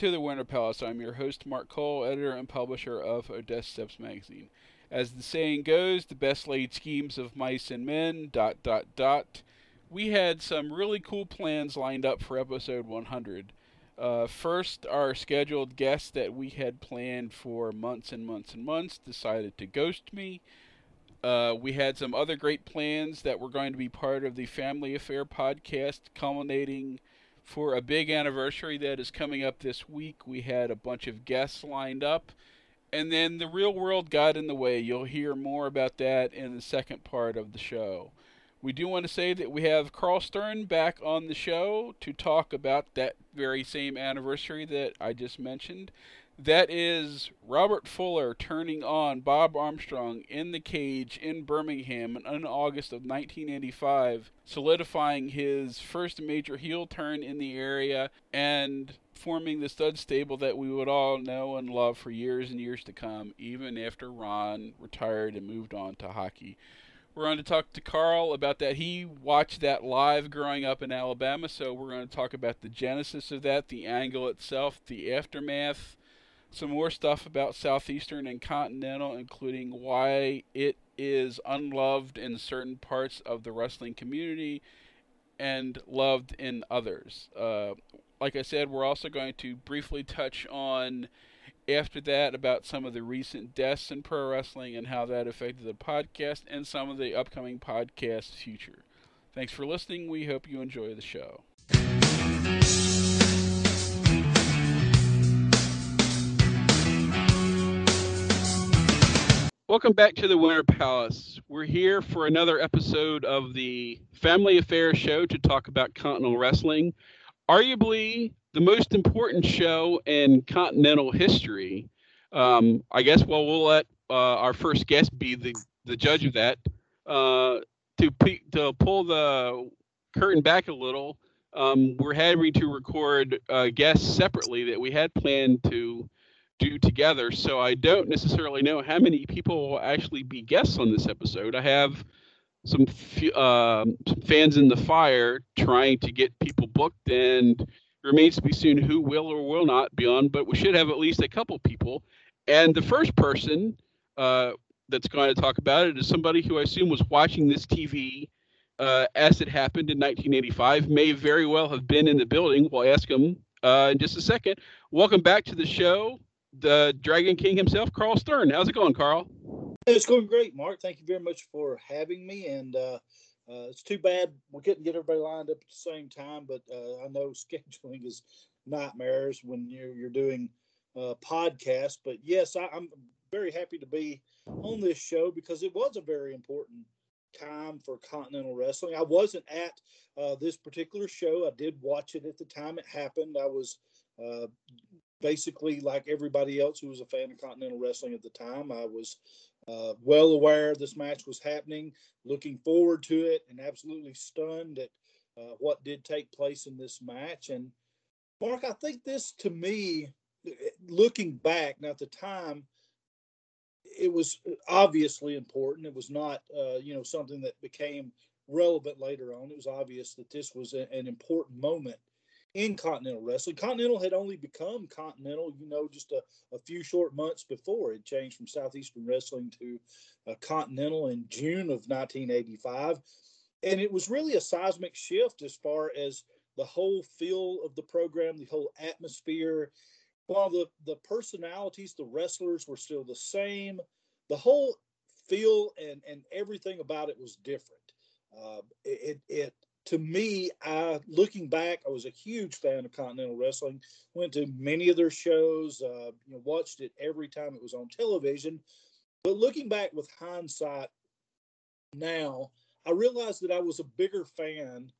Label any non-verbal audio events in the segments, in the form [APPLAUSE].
to the Winter Palace. I'm your host, Mark Cole, editor and publisher of Odessa Steps magazine. As the saying goes, the best laid schemes of mice and men, dot, dot, dot. We had some really cool plans lined up for episode 100. Uh, first, our scheduled guest that we had planned for months and months and months decided to ghost me. Uh, we had some other great plans that were going to be part of the Family Affair podcast, culminating for a big anniversary that is coming up this week. We had a bunch of guests lined up, and then the real world got in the way. You'll hear more about that in the second part of the show. We do want to say that we have Karl Stern back on the show to talk about that very same anniversary that I just mentioned. That is Robert Fuller turning on Bob Armstrong in the cage in Birmingham in August of 1985, solidifying his first major heel turn in the area and forming the stud stable that we would all know and love for years and years to come, even after Ron retired and moved on to hockey. We're going to talk to Karl about that. He watched that live growing up in Alabama, so we're going to talk about the genesis of that, the angle itself, the aftermath some more stuff about Southeastern and Continental, including why it is unloved in certain parts of the wrestling community and loved in others. Uh, like I said, we're also going to briefly touch on after that about some of the recent deaths in pro wrestling and how that affected the podcast and some of the upcoming podcast future. Thanks for listening. We hope you enjoy the show. Welcome back to the Winter Palace. We're here for another episode of the Family Affairs show to talk about Continental Wrestling, arguably the most important show in Continental history. Um, I guess well, we'll let uh, our first guest be the, the judge of that. Uh, to, to pull the curtain back a little, um, we're having to record uh, guests separately that we had planned to do together. So I don't necessarily know how many people will actually be guests on this episode. I have some, uh, fans in the fire trying to get people booked, and remains to be seen who will or will not be on. But we should have at least a couple people. And the first person uh, that's going to talk about it is somebody who I assume was watching this TV uh, as it happened in 1985. May very well have been in the building. We'll ask him uh, in just a second. Welcome back to the show, the Dragon King himself, Karl Stern. How's it going, Karl? It's going great, Mark. Thank you very much for having me. And uh, uh, it's too bad we couldn't get everybody lined up at the same time, but uh, I know [LAUGHS] scheduling is nightmares when you're, you're doing uh, podcasts. But yes, I, I'm very happy to be on this show because it was a very important time for Continental Wrestling. I wasn't at uh, this particular show. I did watch it at the time it happened. I was uh, basically like everybody else who was a fan of Continental Wrestling at the time. I was uh, well aware this match was happening, looking forward to it, and absolutely stunned at uh, what did take place in this match. And Mark, I think this to me, looking back now at the time, it was obviously important. It was not, uh, you know, something that became relevant later on. It was obvious that this was a, an important moment in Continental Wrestling. Continental had only become Continental, you know, just a, a few short months before. It changed from Southeastern Wrestling to uh, Continental in June of 1985. And it was really a seismic shift as far as the whole feel of the program, the whole atmosphere. While the, the personalities, the wrestlers were still the same, the whole feel and, and everything about it was different. Uh, it, it to me, I looking back, I was a huge fan of Continental Wrestling. Went to many of their shows, uh, you know, watched it every time it was on television. But looking back with hindsight now, I realized that I was a bigger fan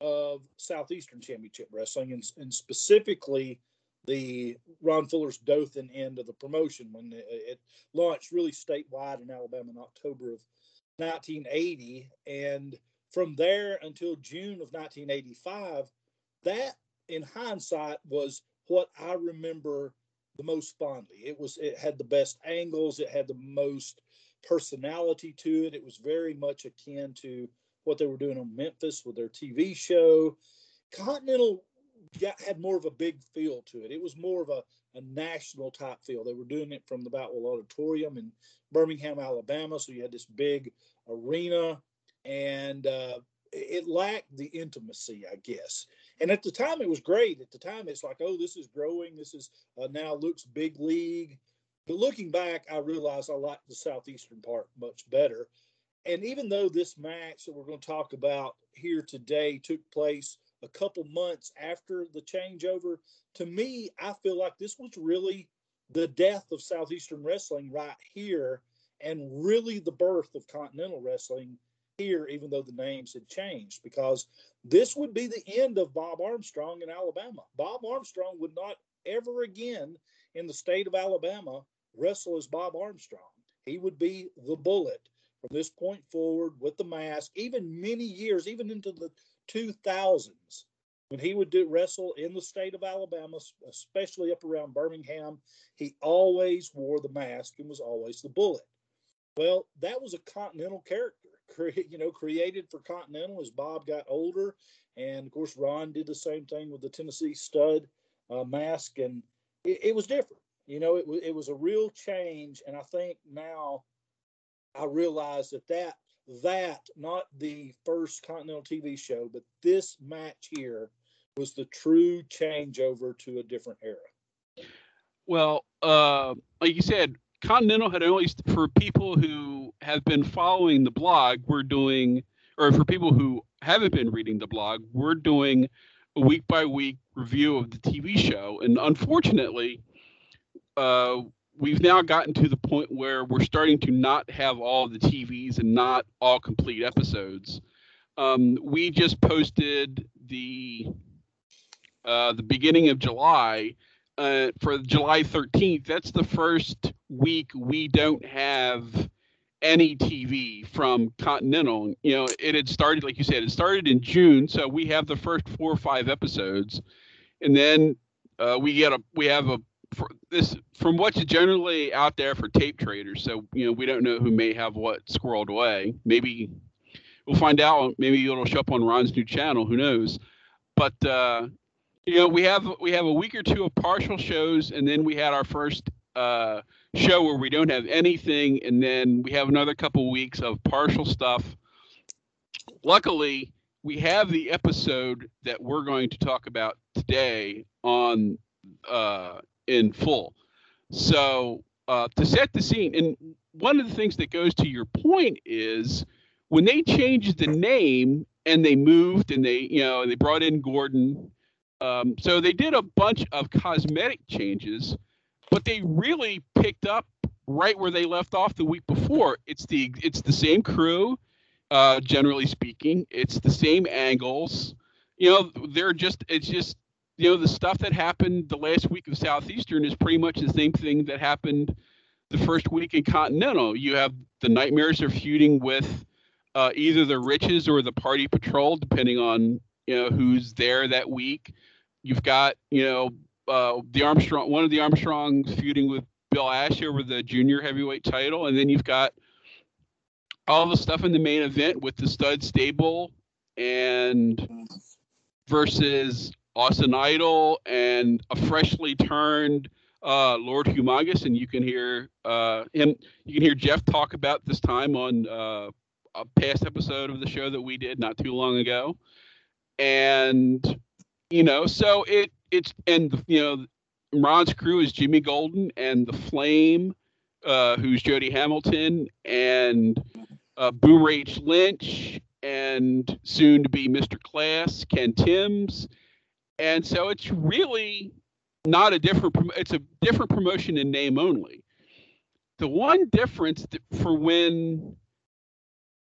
of Southeastern Championship Wrestling and, and specifically the Ron Fuller's Dothan end of the promotion when it, it launched really statewide in Alabama in October of 1980. And from there until June of 1985, that in hindsight was what I remember the most fondly. It was it had the best angles, it had the most personality to it. It was very much akin to what they were doing on Memphis with their TV show. Continental got had more of a big feel to it. It was more of a, a national type feel. They were doing it from the Boutwell Auditorium in Birmingham, Alabama. So you had this big arena, and uh, it lacked the intimacy, I guess. And at the time, it was great. At the time, it's like, oh, this is growing. This is uh, now looks big league. But looking back, I realized I liked the southeastern part much better. And even though this match that we're going to talk about here today took place a couple months after the changeover, to me, I feel like this was really the death of Southeastern wrestling right here and really the birth of Continental Wrestling here, even though the names had changed, because this would be the end of Bob Armstrong in Alabama. Bob Armstrong would not ever again in the state of Alabama wrestle as Bob Armstrong. He would be the bullet from this point forward with the mask, even many years, even into the 2000s, when he would do wrestle in the state of Alabama, especially up around Birmingham, he always wore the mask and was always the bullet. Well, that was a Continental character, cre- you know, created for Continental as Bob got older, and of course Ron did the same thing with the Tennessee Stud uh, mask, and it, it was different. You know, it was it was a real change, and I think now I realize that that that not the first Continental TV show, but this match here was the true changeover to a different era. Well, uh, like you said, Continental had only for people who have been following the blog, we're doing, or for people who haven't been reading the blog, we're doing a week by week review of the TV show, and unfortunately, uh, we've now gotten to the point where we're starting to not have all the TVs and not all complete episodes. Um, we just posted the uh, the beginning of July uh, for July 13th. That's the first week we don't have any TV from Continental. You know, it had started, like you said, it started in June, so we have the first four or five episodes, and then uh, we get a we have a for this from what's generally out there for tape traders. So you know, we don't know who may have what squirreled away. Maybe we'll find out. Maybe it'll show up on Ron's new channel. Who knows? But uh, you know, we have we have a week or two of partial shows, and then we had our first uh, show where we don't have anything, and then we have another couple weeks of partial stuff. Luckily, we have the episode that we're going to talk about today on uh, in full. So uh, to set the scene, and one of the things that goes to your point is when they changed the name and they moved and they you know they brought in Gordon. Um, so they did a bunch of cosmetic changes but they really picked up right where they left off the week before. It's the it's the same crew, uh, generally speaking. It's the same angles. You know, they're just it's just you know the stuff that happened the last week of Southeastern is pretty much the same thing that happened the first week in Continental. You have the Nightmares are feuding with uh, either the Riches or the Party Patrol, depending on you know who's there that week. You've got you know uh, the Armstrong, one of the Armstrongs feuding with Bill Ash over the junior heavyweight title, and then you've got all the stuff in the main event with the stud stable and versus Austin Idol and a freshly turned uh, Lord Humongous, and you can hear uh, him. You can hear Jeff talk about this time on uh, a past episode of the show that we did not too long ago, and you know, so it it's and you know Ron's crew is Jimmy Golden and the Flame, uh, who's Jody Hamilton and uh, Boomer H. Lynch and soon to be Mr. Class, Ken Timbs, and so it's really not a different. It's a different promotion in name only. The one difference for when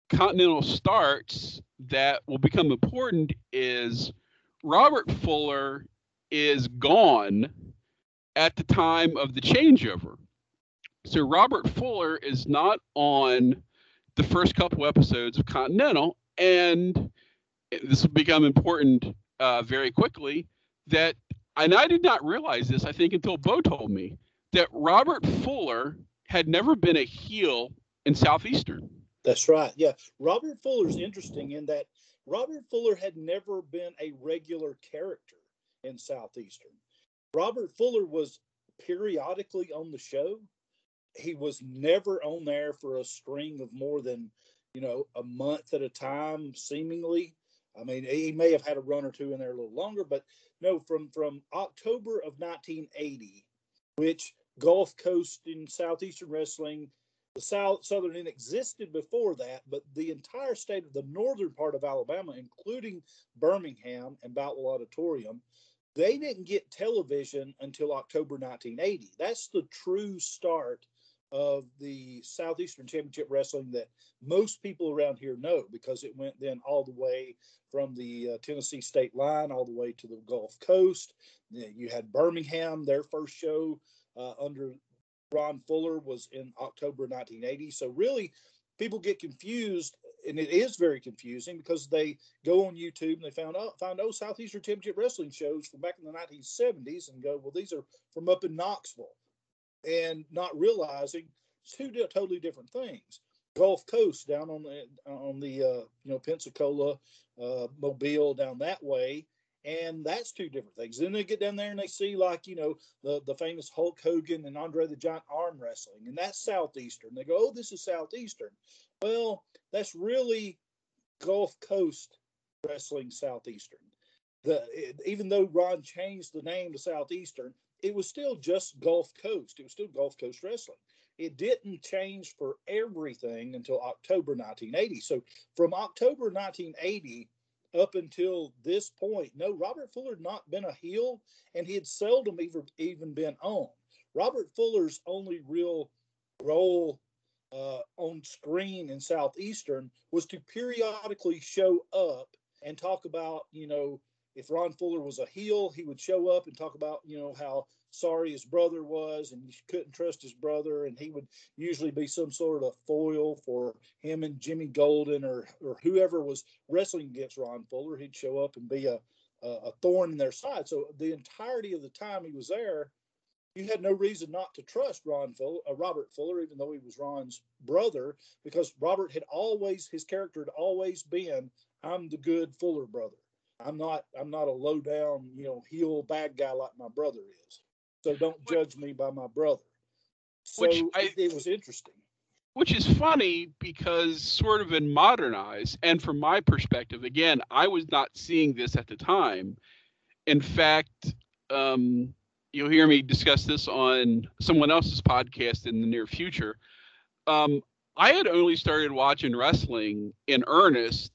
Continental starts that will become important is Robert Fuller is gone at the time of the changeover. So Robert Fuller is not on the first couple episodes of Continental, and this will become important uh, very quickly. That and I did not realize this. I think until Bo told me that Robert Fuller had never been a heel in Southeastern. That's right. Yeah, Robert Fuller's interesting in that Robert Fuller had never been a regular character and Southeastern. Robert Fuller was periodically on the show. He was never on there for a string of more than, you know, a month at a time, seemingly. I mean, he may have had a run or two in there a little longer, but no, from from October of 1980, which Gulf Coast in Southeastern Wrestling, the South Southern End existed before that, but the entire state of the northern part of Alabama, including Birmingham and Boutwell Auditorium, they didn't get television until October 1980. That's the true start of the Southeastern Championship Wrestling that most people around here know because it went then all the way from the uh, Tennessee state line all the way to the Gulf Coast. You had Birmingham, their first show uh, under Ron Fuller was in October 1980. So, really, people get confused and it is very confusing because they go on YouTube and they found out find oh Southeastern Championship Wrestling shows from back in the 1970s and go well these are from up in Knoxville, and not realizing two totally different things. Gulf Coast down on the on the uh, you know Pensacola, uh, Mobile down that way, and that's two different things. Then they get down there and they see like you know the the famous Hulk Hogan and Andre the Giant arm wrestling, and that's southeastern. They go, oh, this is southeastern. Well, that's really Gulf Coast Wrestling Southeastern. The it, even though Ron changed the name to Southeastern, it was still just Gulf Coast. It was still Gulf Coast Wrestling. It didn't change for everything until October 1980. So from October 1980 up until this point, no, Robert Fuller had not been a heel, and he had seldom even even been on. Robert Fuller's only real role uh, on screen in Southeastern was to periodically show up and talk about, you know, if Ron Fuller was a heel, he would show up and talk about, you know, how sorry his brother was and he couldn't trust his brother. And he would usually be some sort of foil for him and Jimmy Golden or, or whoever was wrestling against Ron Fuller. He'd show up and be a, a, a thorn in their side. So the entirety of the time he was there, you had no reason not to trust Ron Fuller, uh, Robert Fuller, even though he was Ron's brother, because Robert had always his character had always been, "I'm the good Fuller brother. I'm not I'm not a low down you know heel bad guy like my brother is. So don't judge me by my brother." So which I, it, it was interesting. Which is funny because sort of in modern eyes, and from my perspective, again, I was not seeing this at the time. In fact, um, you'll hear me discuss this on someone else's podcast in the near future. Um, I had only started watching wrestling in earnest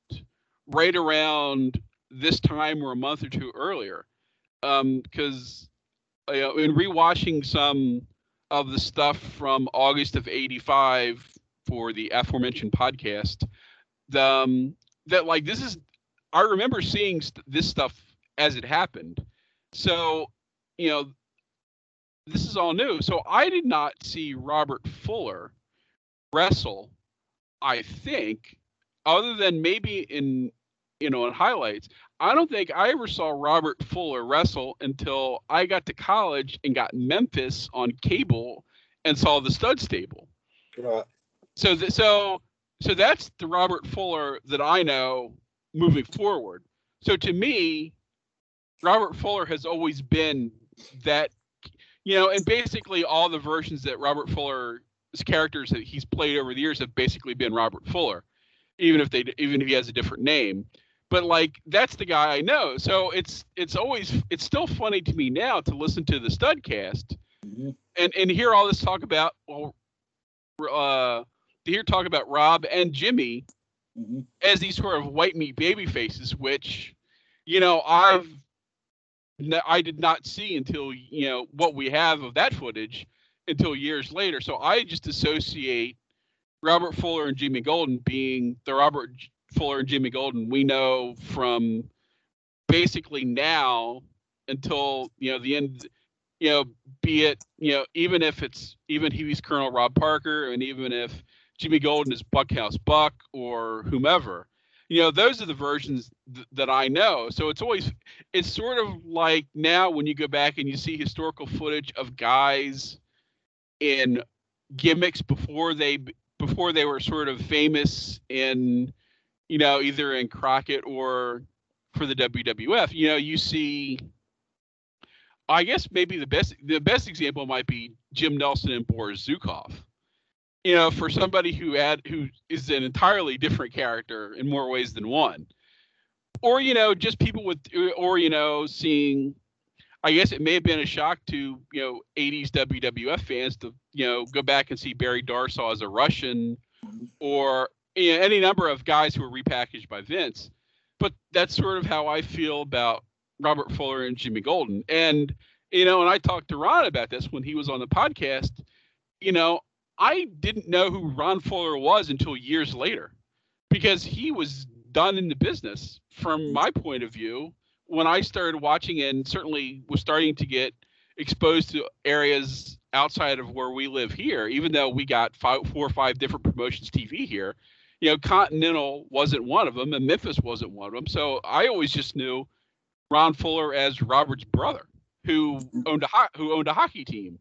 right around this time or a month or two earlier. Because um, uh, in rewatching some of the stuff from August of 85 for the aforementioned podcast, the, um, that like this is, I remember seeing st- this stuff as it happened. So, you know, this is all new. So I did not see Robert Fuller wrestle. I think, other than maybe in you know in highlights, I don't think I ever saw Robert Fuller wrestle until I got to college and got Memphis on cable and saw the Stud Stable. Right. So th- so so that's the Robert Fuller that I know moving forward. So to me, Robert Fuller has always been that you know, and basically all the versions that Robert Fuller's characters that he's played over the years have basically been Robert Fuller, even if they even if he has a different name. But like that's the guy I know. So it's it's always it's still funny to me now to listen to the Studcast mm-hmm. and and hear all this talk about well, uh, to hear talk about Rob and Jimmy mm-hmm. as these sort of white meat baby faces, which you know I've I did not see until you know what we have of that footage until years later. So I just associate Robert Fuller and Jimmy Golden being the Robert Fuller and Jimmy Golden we know from basically now until you know the end. You know, be it you know even if it's even he's Colonel Rob Parker and even if Jimmy Golden is Bunkhouse Buck or whomever you know those are the versions th- that i know so it's always it's sort of like now when you go back and you see historical footage of guys in gimmicks before they before they were sort of famous in you know either in crockett or for the wwf you know you see I guess maybe the best the best example might be Jim Nelson and Boris Zukov. You know, for somebody who had who is an entirely different character in more ways than one, or you know, just people with, or you know, seeing. I guess it may have been a shock to you know 80s WWF fans to you know go back and see Barry Darsow as a Russian, or you know, any number of guys who were repackaged by Vince. But that's sort of how I feel about Robert Fuller and Jimmy Golden. And, you know, and I talked to Ron about this when he was on the podcast. You know, I didn't know who Ron Fuller was until years later because he was done in the business from my point of view when I started watching and certainly was starting to get exposed to areas outside of where we live here, even though we got five, four or five different promotions TV here. You know, Continental wasn't one of them, and Memphis wasn't one of them. So I always just knew Ron Fuller as Robert's brother, who mm-hmm. owned a ho- who owned a hockey team.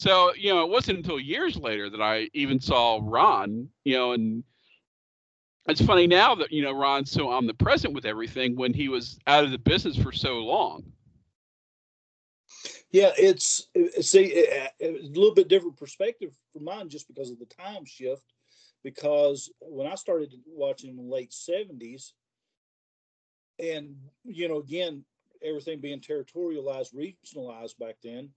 So you know, it wasn't until years later that I even saw Ron. You know, and it's funny now that you know Ron's so omnipresent with everything when he was out of the business for so long. Yeah, it's uh, see uh, uh, a little bit different perspective for mine just because of the time shift. Because when I started watching in the late seventies, and you know, again, everything being territorialized, regionalized back then,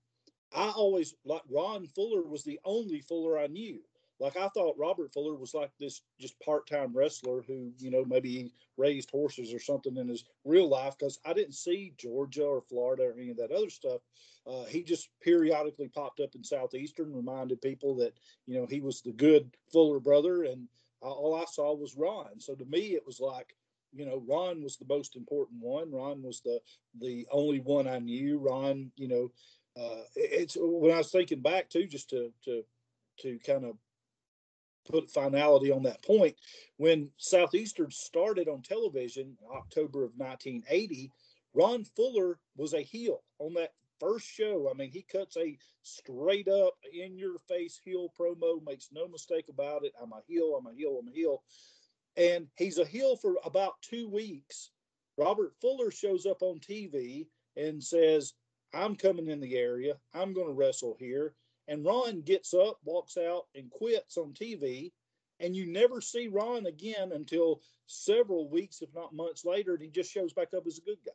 I always like Ron Fuller was the only Fuller I knew. Like I thought Robert Fuller was like this just part-time wrestler who, you know, maybe raised horses or something in his real life because I didn't see Georgia or Florida or any of that other stuff. Uh, he just periodically popped up in Southeastern, reminded people that you know he was the good Fuller brother, and all I saw was Ron. So to me, it was like you know, Ron was the most important one. Ron was the the only one I knew. Ron, you know, uh, it's when I was thinking back too, just to to to kind of put finality on that point. When Southeastern started on television, in October of 1980, Ron Fuller was a heel on that first show. I mean, he cuts a straight up in your face heel promo, makes no mistake about it. I'm a heel, I'm a heel, I'm a heel and he's a heel for about two weeks. Robert Fuller shows up on TV and says, I'm coming in the area. I'm going to wrestle here. And Ron gets up, walks out, and quits on TV. And you never see Ron again until several weeks, if not months later. And he just shows back up as a good guy.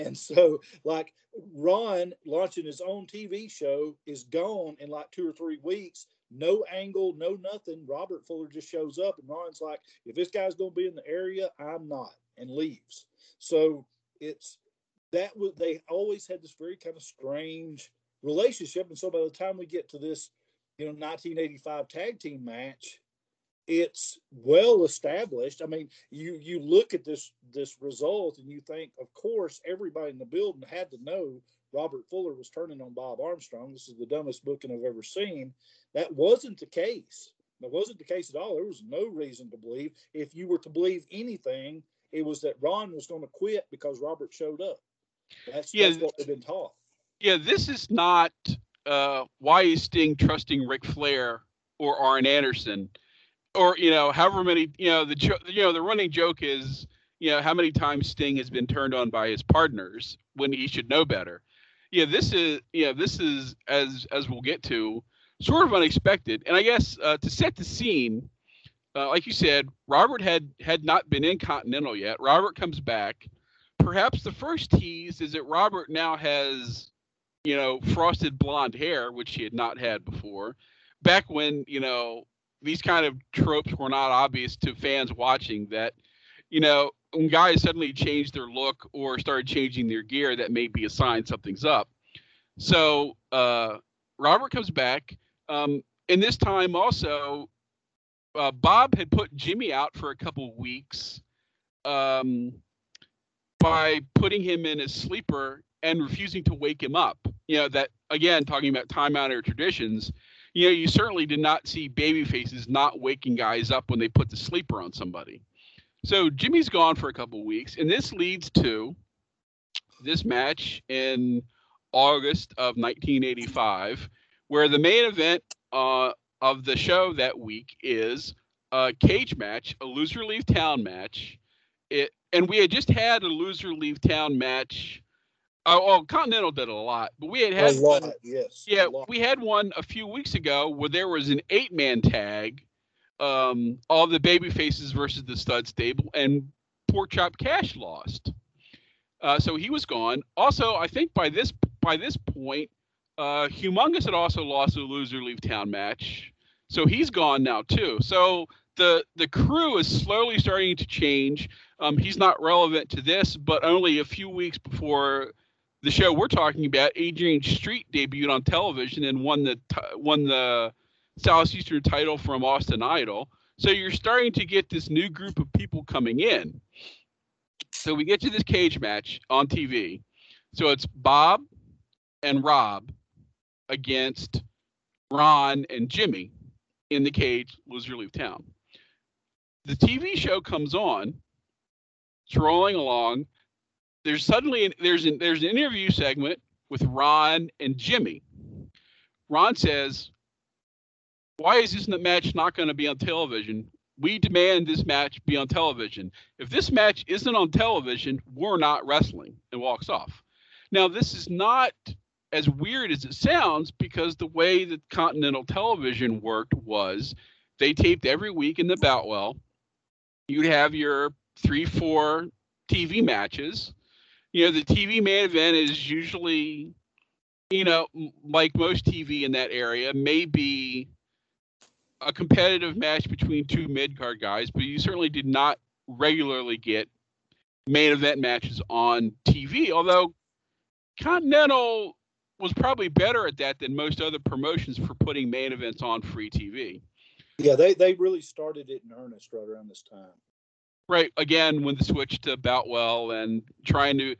And so, like, Ron launching his own TV show is gone in like two or three weeks no angle, no nothing. Robert Fuller just shows up, and Ron's like, if this guy's going to be in the area, I'm not, and leaves. So it's that was they always had this very kind of strange relationship. And so by the time we get to this, you know, 1985 tag team match, it's well established. I mean, you you look at this this result and you think, of course, everybody in the building had to know Robert Fuller was turning on Bob Armstrong. This is the dumbest booking I've ever seen. That wasn't the case. That wasn't the case at all. There was no reason to believe. If you were to believe anything, it was that Ron was going to quit because Robert showed up. That's, yeah, that's what they've been taught. Yeah, this is not uh, why is Sting trusting Ric Flair or Arn Anderson, or you know, however many. You know, the jo- you know the running joke is you know how many times Sting has been turned on by his partners when he should know better yeah, this is yeah, this is as as we'll get to, sort of unexpected. And I guess uh, to set the scene, uh, like you said, Robert had had not been in Continental yet. Robert comes back. Perhaps the first tease is that Robert now has, you know, frosted blonde hair, which he had not had before. Back when you know these kind of tropes were not obvious to fans watching. That you know when guys suddenly change their look or started changing their gear, that may be a sign something's up. So uh, Robert comes back, um, and this time also, uh, Bob had put Jimmy out for a couple weeks um, by putting him in a sleeper and refusing to wake him up. You know that again, talking about time-honored traditions. You know, you certainly did not see baby faces not waking guys up when they put the sleeper on somebody. So Jimmy's gone for a couple weeks, and this leads to this match in August of 1985, where the main event uh, of the show that week is a cage match, a loser leave town match. It and we had just had a loser leave town match Oh, oh, Continental did a lot, but we had had a lot, one, yes. yeah, we had one a few weeks ago where there was an eight-man tag, um, all the baby faces versus the stud stable, and Pork Chop Cash lost. Uh, so he was gone. Also, I think by this by this point, uh, Humongous had also lost a loser leave town match, so he's gone now too. So the the crew is slowly starting to change. Um, he's not relevant to this, but only a few weeks before the show we're talking about, Adrian Street debuted on television and won the won the Southeastern title from Austin Idol. So you're starting to get this new group of people coming in. So we get to this cage match on TV. So it's Bob and Rob against Ron and Jimmy in the cage, loser leave town. The TV show comes on, it's rolling along. There's suddenly an, there's an, there's an interview segment with Ron and Jimmy. Ron says, "Why is this match not going to be on television? We demand this match be on television. If this match isn't on television, we're not wrestling." And walks off. Now this is not as weird as it sounds because the way that Continental Television worked was they taped every week in the Boutwell. You'd have your three, four TV matches. You know, the TV main event is usually, you know, like most TV in that area, maybe a competitive match between two mid card guys, but you certainly did not regularly get main event matches on TV. Although Continental was probably better at that than most other promotions for putting main events on free TV. Yeah, they they really started it in earnest right around this time. Right. Again, when the switch to Boutwell and trying to,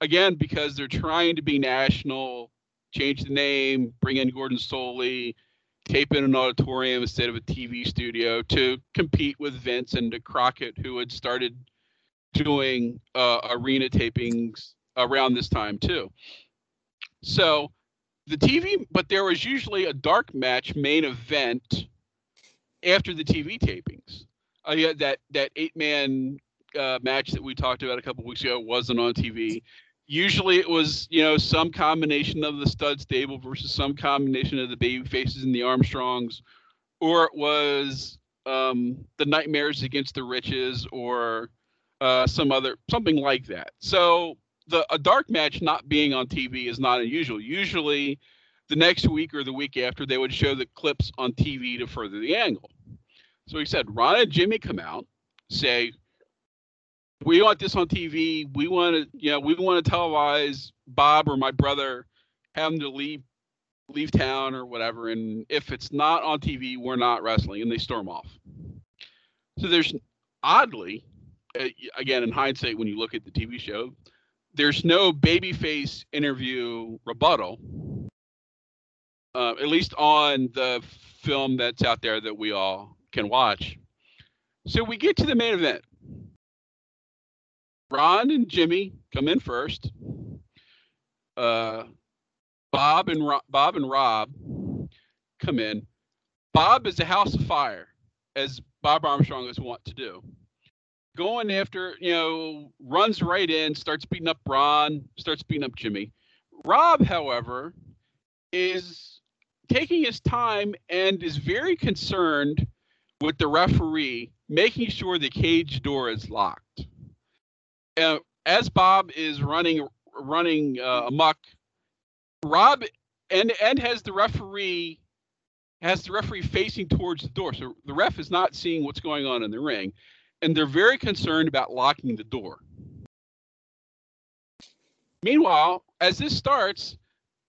again, because they're trying to be national, change the name, bring in Gordon Solie, tape in an auditorium instead of a TV studio to compete with Vince and to Crockett, who had started doing uh, arena tapings around this time too. So the TV, but there was usually a dark match main event after the TV tapings. Uh, yeah, that that eight man uh, match that we talked about a couple weeks ago wasn't on TV. Usually it was you know some combination of the stud stable versus some combination of the baby faces and the Armstrongs, or it was um, the Nightmares against the Riches or uh, some other something like that. So the a dark match not being on TV is not unusual. Usually, the next week or the week after, they would show the clips on TV to further the angle. So he said, Ron and Jimmy come out, say, we want this on TV. We want to, you know, we want to televise Bob or my brother having to leave leave town or whatever. And if it's not on TV, we're not wrestling. And they storm off. So there's oddly, again, in hindsight, when you look at the TV show, there's no babyface interview rebuttal, uh, at least on the film that's out there that we all can watch. So we get to the main event. Ron and Jimmy come in first. Uh, Bob and Ro- Bob and Rob come in. Bob is a house of fire, as Bob Armstrong is wont to do. Going after, you know, runs right in, starts beating up Ron, starts beating up Jimmy. Rob, however, is taking his time and is very concerned with the referee making sure the cage door is locked. Uh, as Bob is running running uh, amok, Rob and and has the referee has the referee facing towards the door, so the ref is not seeing what's going on in the ring, and they're very concerned about locking the door. Meanwhile, as this starts,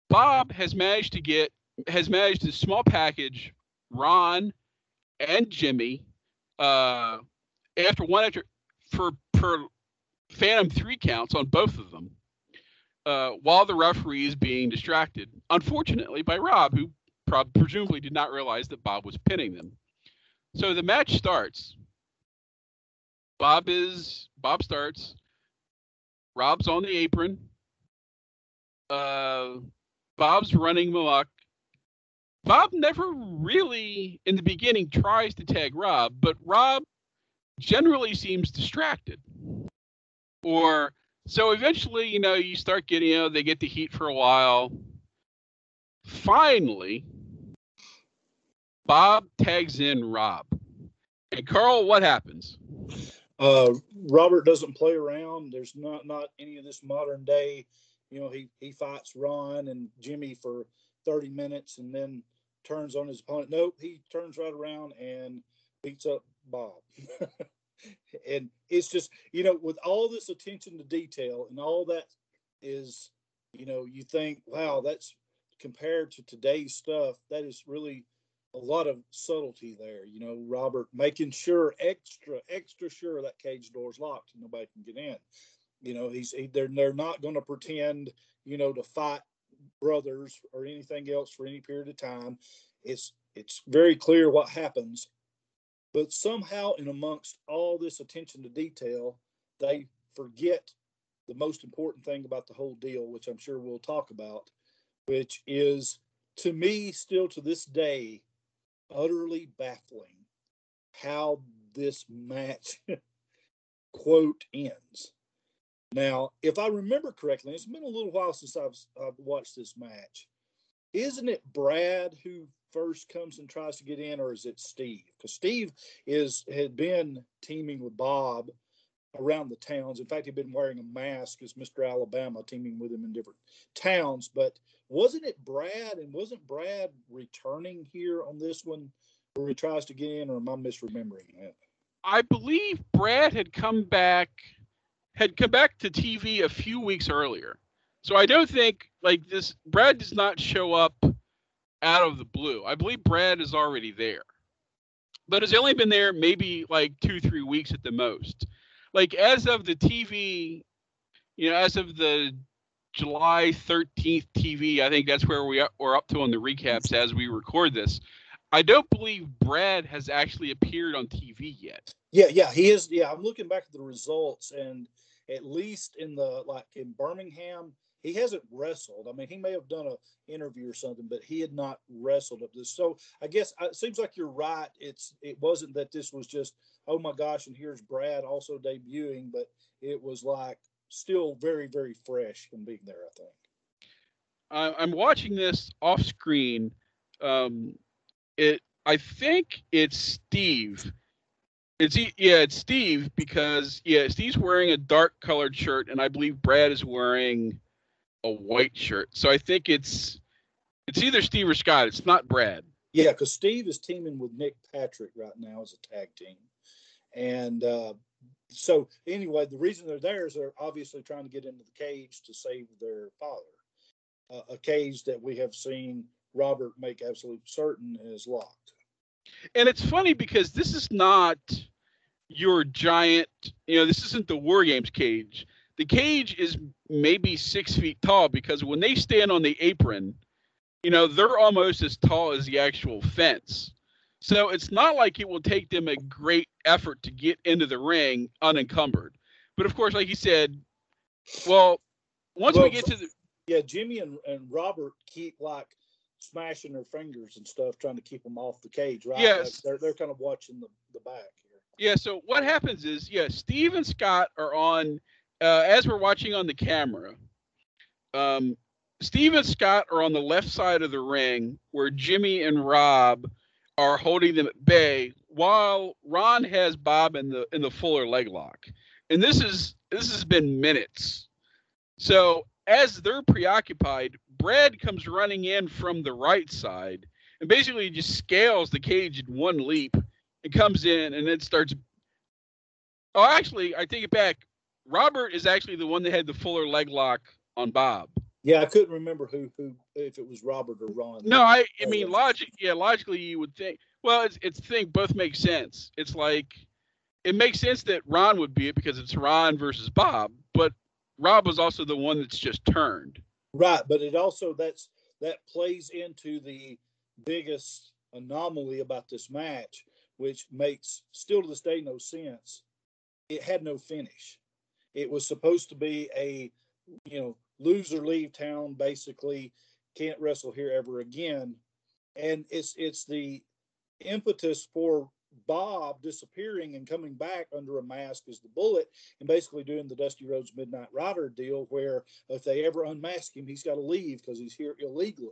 Bob has managed to get has managed to small package Ron and Jimmy uh, after one after for per Phantom three counts on both of them, uh, while the referee is being distracted, unfortunately by Rob, who prob- presumably did not realize that Bob was pinning them. So the match starts. Bob is Bob starts. Rob's on the apron. Uh, Bob's running amok. Bob never really, in the beginning, tries to tag Rob, but Rob generally seems distracted or So eventually, you know, you start getting, you know, they get the heat for a while. Finally, Bob tags in Rob. And Karl, what happens? Uh, Robert doesn't play around. There's not not any of this modern day. You know, he he fights Ron and Jimmy for 30 minutes and then turns on his opponent. Nope, he turns right around and beats up Bob. [LAUGHS] and it's just you know with all this attention to detail and all that is you know you think wow that's compared to today's stuff that is really a lot of subtlety there you know robert making sure extra extra sure that cage door is locked and nobody can get in you know he's he, they're, they're not going to pretend you know to fight brothers or anything else for any period of time it's it's very clear what happens but somehow, in amongst all this attention to detail, they forget the most important thing about the whole deal, which I'm sure we'll talk about, which is to me, still to this day, utterly baffling how this match, [LAUGHS] quote, ends. Now, if I remember correctly, it's been a little while since I've, I've watched this match. Isn't it Brad who first comes and tries to get in, or is it Steve? Because Steve is had been teaming with Bob around the towns. In fact, he'd been wearing a mask as Mr. Alabama, teaming with him in different towns. But wasn't it Brad? And wasn't Brad returning here on this one, where he tries to get in, or am I misremembering that? I believe Brad had come back, had come back to TV a few weeks earlier. So I don't think like this. Brad does not show up out of the blue. I believe Brad is already there, but has only been there maybe like two, three weeks at the most. Like as of the TV, you know, as of the July 13th TV, I think that's where we are up to on the recaps as we record this. I don't believe Brad has actually appeared on TV yet. Yeah, yeah, he is. Yeah, I'm looking back at the results, and at least in the like in Birmingham, he hasn't wrestled. I mean, he may have done an interview or something, but he had not wrestled up this. So I guess uh, it seems like you're right. It's it wasn't that this was just oh my gosh, and here's Brad also debuting, but it was like still very very fresh from being there. I think. I'm watching this off screen. Um, it I think it's Steve. It's yeah, it's Steve because yeah, Steve's wearing a dark colored shirt, and I believe Brad is wearing a white shirt. So I think it's it's either Steve or Scott. It's not Brad. Yeah, because Steve is teaming with Nick Patrick right now as a tag team, and uh, so anyway, the reason they're there is they're obviously trying to get into the cage to save their father, uh, a cage that we have seen Robert make absolute certain is locked. And it's funny because this is not your giant, you know, this isn't the War Games cage the cage is maybe six feet tall because when they stand on the apron, you know, they're almost as tall as the actual fence. So it's not like it will take them a great effort to get into the ring unencumbered. But of course, like you said, well, once well, we get to the yeah, Jimmy and, and Robert keep like smashing their fingers and stuff, trying to keep them off the cage, right? Yes, like they're they're kind of watching the the back. Yeah. So what happens is, yeah, Steve and Scott are on uh, as we're watching on the camera, um, Steve and Scott are on the left side of the ring where Jimmy and Rob are holding them at bay while Ron has Bob in the in the Fuller leg lock. And this is this has been minutes. So as they're preoccupied, Brad comes running in from the right side and basically just scales the cage in one leap and comes in and then starts Oh, actually, I take it back. Robert is actually the one that had the fuller leg lock on Bob. Yeah, I couldn't remember who who if it was Robert or Ron. No, I I mean logic. Yeah, logically you would think. Well, it's it's think both make sense. It's like it makes sense that Ron would be it because it's Ron versus Bob, but Rob was also the one that's just turned. Right, but it also that's that plays into the biggest anomaly about this match, which makes still to this day no sense. It had no finish. It was supposed to be a, you know, loser leave town, basically can't wrestle here ever again. And it's it's the impetus for Bob disappearing and coming back under a mask as the bullet and basically doing the Dusty Rhodes Midnight Rider deal where if they ever unmask him, he's got to leave because he's here illegally.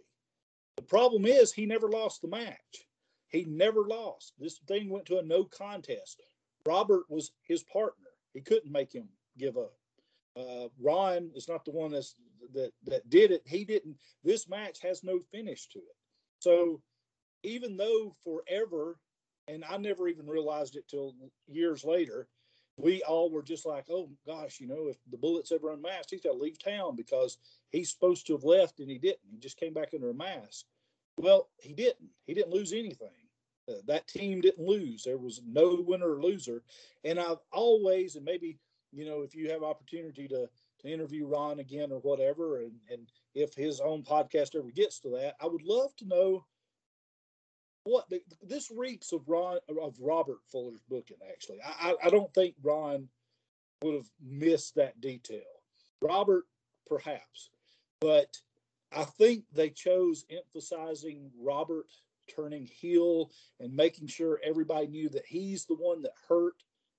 The problem is he never lost the match. He never lost. This thing went to a no contest. Robert was his partner. He couldn't make him give up. Uh, Ron is not the one that's that that did it. He didn't. This match has no finish to it. So even though forever, and I never even realized it till years later, we all were just like, oh gosh, you know, if the Bullet's ever unmasked, he's got to leave town because he's supposed to have left and he didn't. He just came back under a mask. Well, he didn't. He didn't lose anything. Uh, that team didn't lose. There was no winner or loser. And I've always, and maybe you know, if you have opportunity to to interview Ron again or whatever, and and if his own podcast ever gets to that, I would love to know what the, this reeks of Ron of Robert Fuller's booking. Actually, I I don't think Ron would have missed that detail. Robert, perhaps, but I think they chose emphasizing Robert turning heel and making sure everybody knew that he's the one that hurt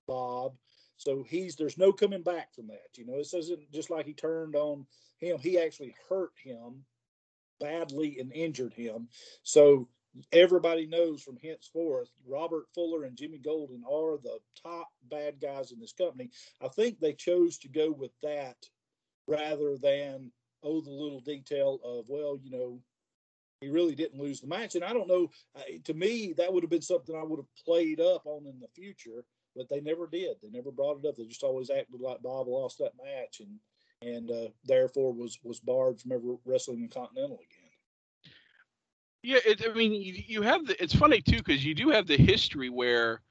Bob so he's there's no coming back from that. You know, this isn't just like he turned on him. He actually hurt him badly and injured him. So everybody knows from henceforth, Robert Fuller and Jimmy Golden are the top bad guys in this company. I think they chose to go with that rather than oh the little detail of well, you know, he really didn't lose the match. And I don't know. To me, that would have been something I would have played up on in the future but they never did. They never brought it up. They just always acted like Bob lost that match and and uh, therefore was was barred from ever wrestling in Continental again. Yeah, it, I mean, you, you have the. It's funny too because you do have the history where,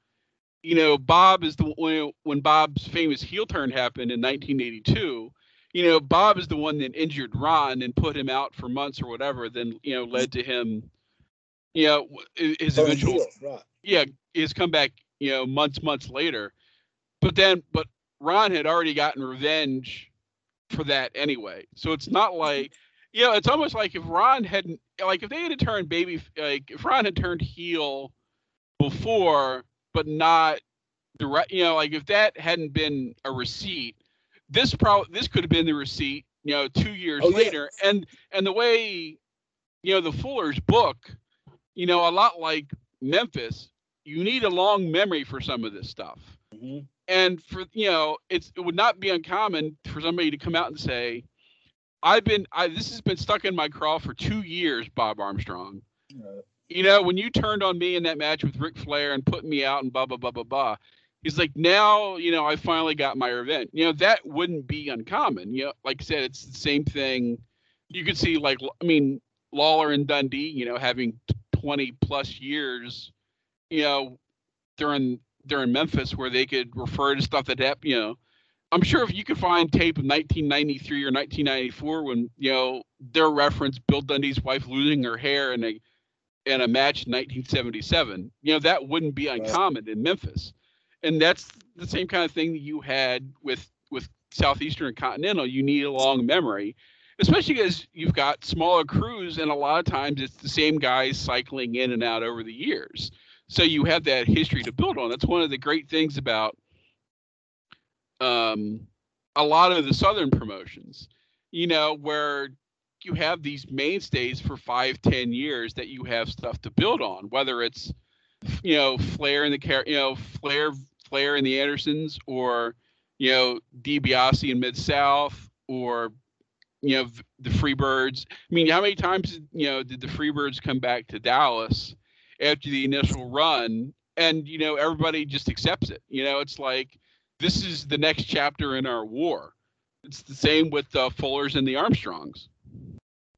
you know, Bob is the when when Bob's famous heel turn happened in 1982. You know, Bob is the one that injured Ron and put him out for months or whatever. Then you know led to him, you know, his eventual right. yeah his comeback you know, months, months later. But then, but Ron had already gotten revenge for that anyway. So it's not mm-hmm. like, you know, it's almost like if Ron hadn't, like if they had turned baby, like if Ron had turned heel before, but not direct, you know, like if that hadn't been a receipt, this probably this could have been the receipt, you know, two years oh, later. Yeah. And and the way, you know, the Fuller's book, you know, a lot like Memphis, you need a long memory for some of this stuff. Mm-hmm. And for you know, it's it would not be uncommon for somebody to come out and say, "I've been I this has been stuck in my craw for two years, Bob Armstrong." You know, when you turned on me in that match with Ric Flair and put me out and blah blah blah blah blah. He's like, now you know I finally got my revenge. You know that wouldn't be uncommon. You know, like I said, it's the same thing. You could see like I mean Lawler and Dundee. You know, having 20 plus years you know, during during Memphis where they could refer to stuff that happened, you know. I'm sure if you could find tape of 1993 or 1994 when you know their reference Bill Dundee's wife losing her hair in a in a match in 1977, you know that wouldn't be uncommon in Memphis, and that's the same kind of thing that you had with with Southeastern and Continental. You need a long memory, especially because you've got smaller crews, and a lot of times it's the same guys cycling in and out over the years so you have that history to build on. That's one of the great things about um, a lot of the southern promotions, you know, where you have these mainstays for five, ten years that you have stuff to build on. Whether it's you know Flair and the car, you know Flair, Flair and the Andersons, or you know DiBiase and Mid South, or you know the Freebirds. I mean, how many times you know did the Freebirds come back to Dallas? after the initial run? And you know everybody just accepts it. You know it's like this is the next chapter in our war. It's the same with the fullers and the armstrongs.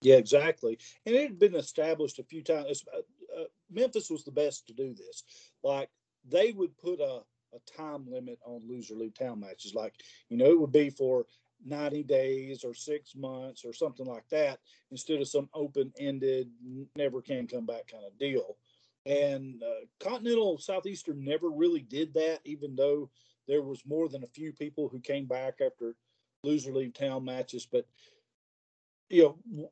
Yeah exactly. And it had been established a few times uh, uh, memphis was the best to do this. Like they would put a, a time limit on loser leave town matches like you know it would be for 90 days or six months or something like that instead of some open ended never can come back kind of deal and uh, Continental Southeastern never really did that, even though there was more than a few people who came back after loser leave town matches. But you know,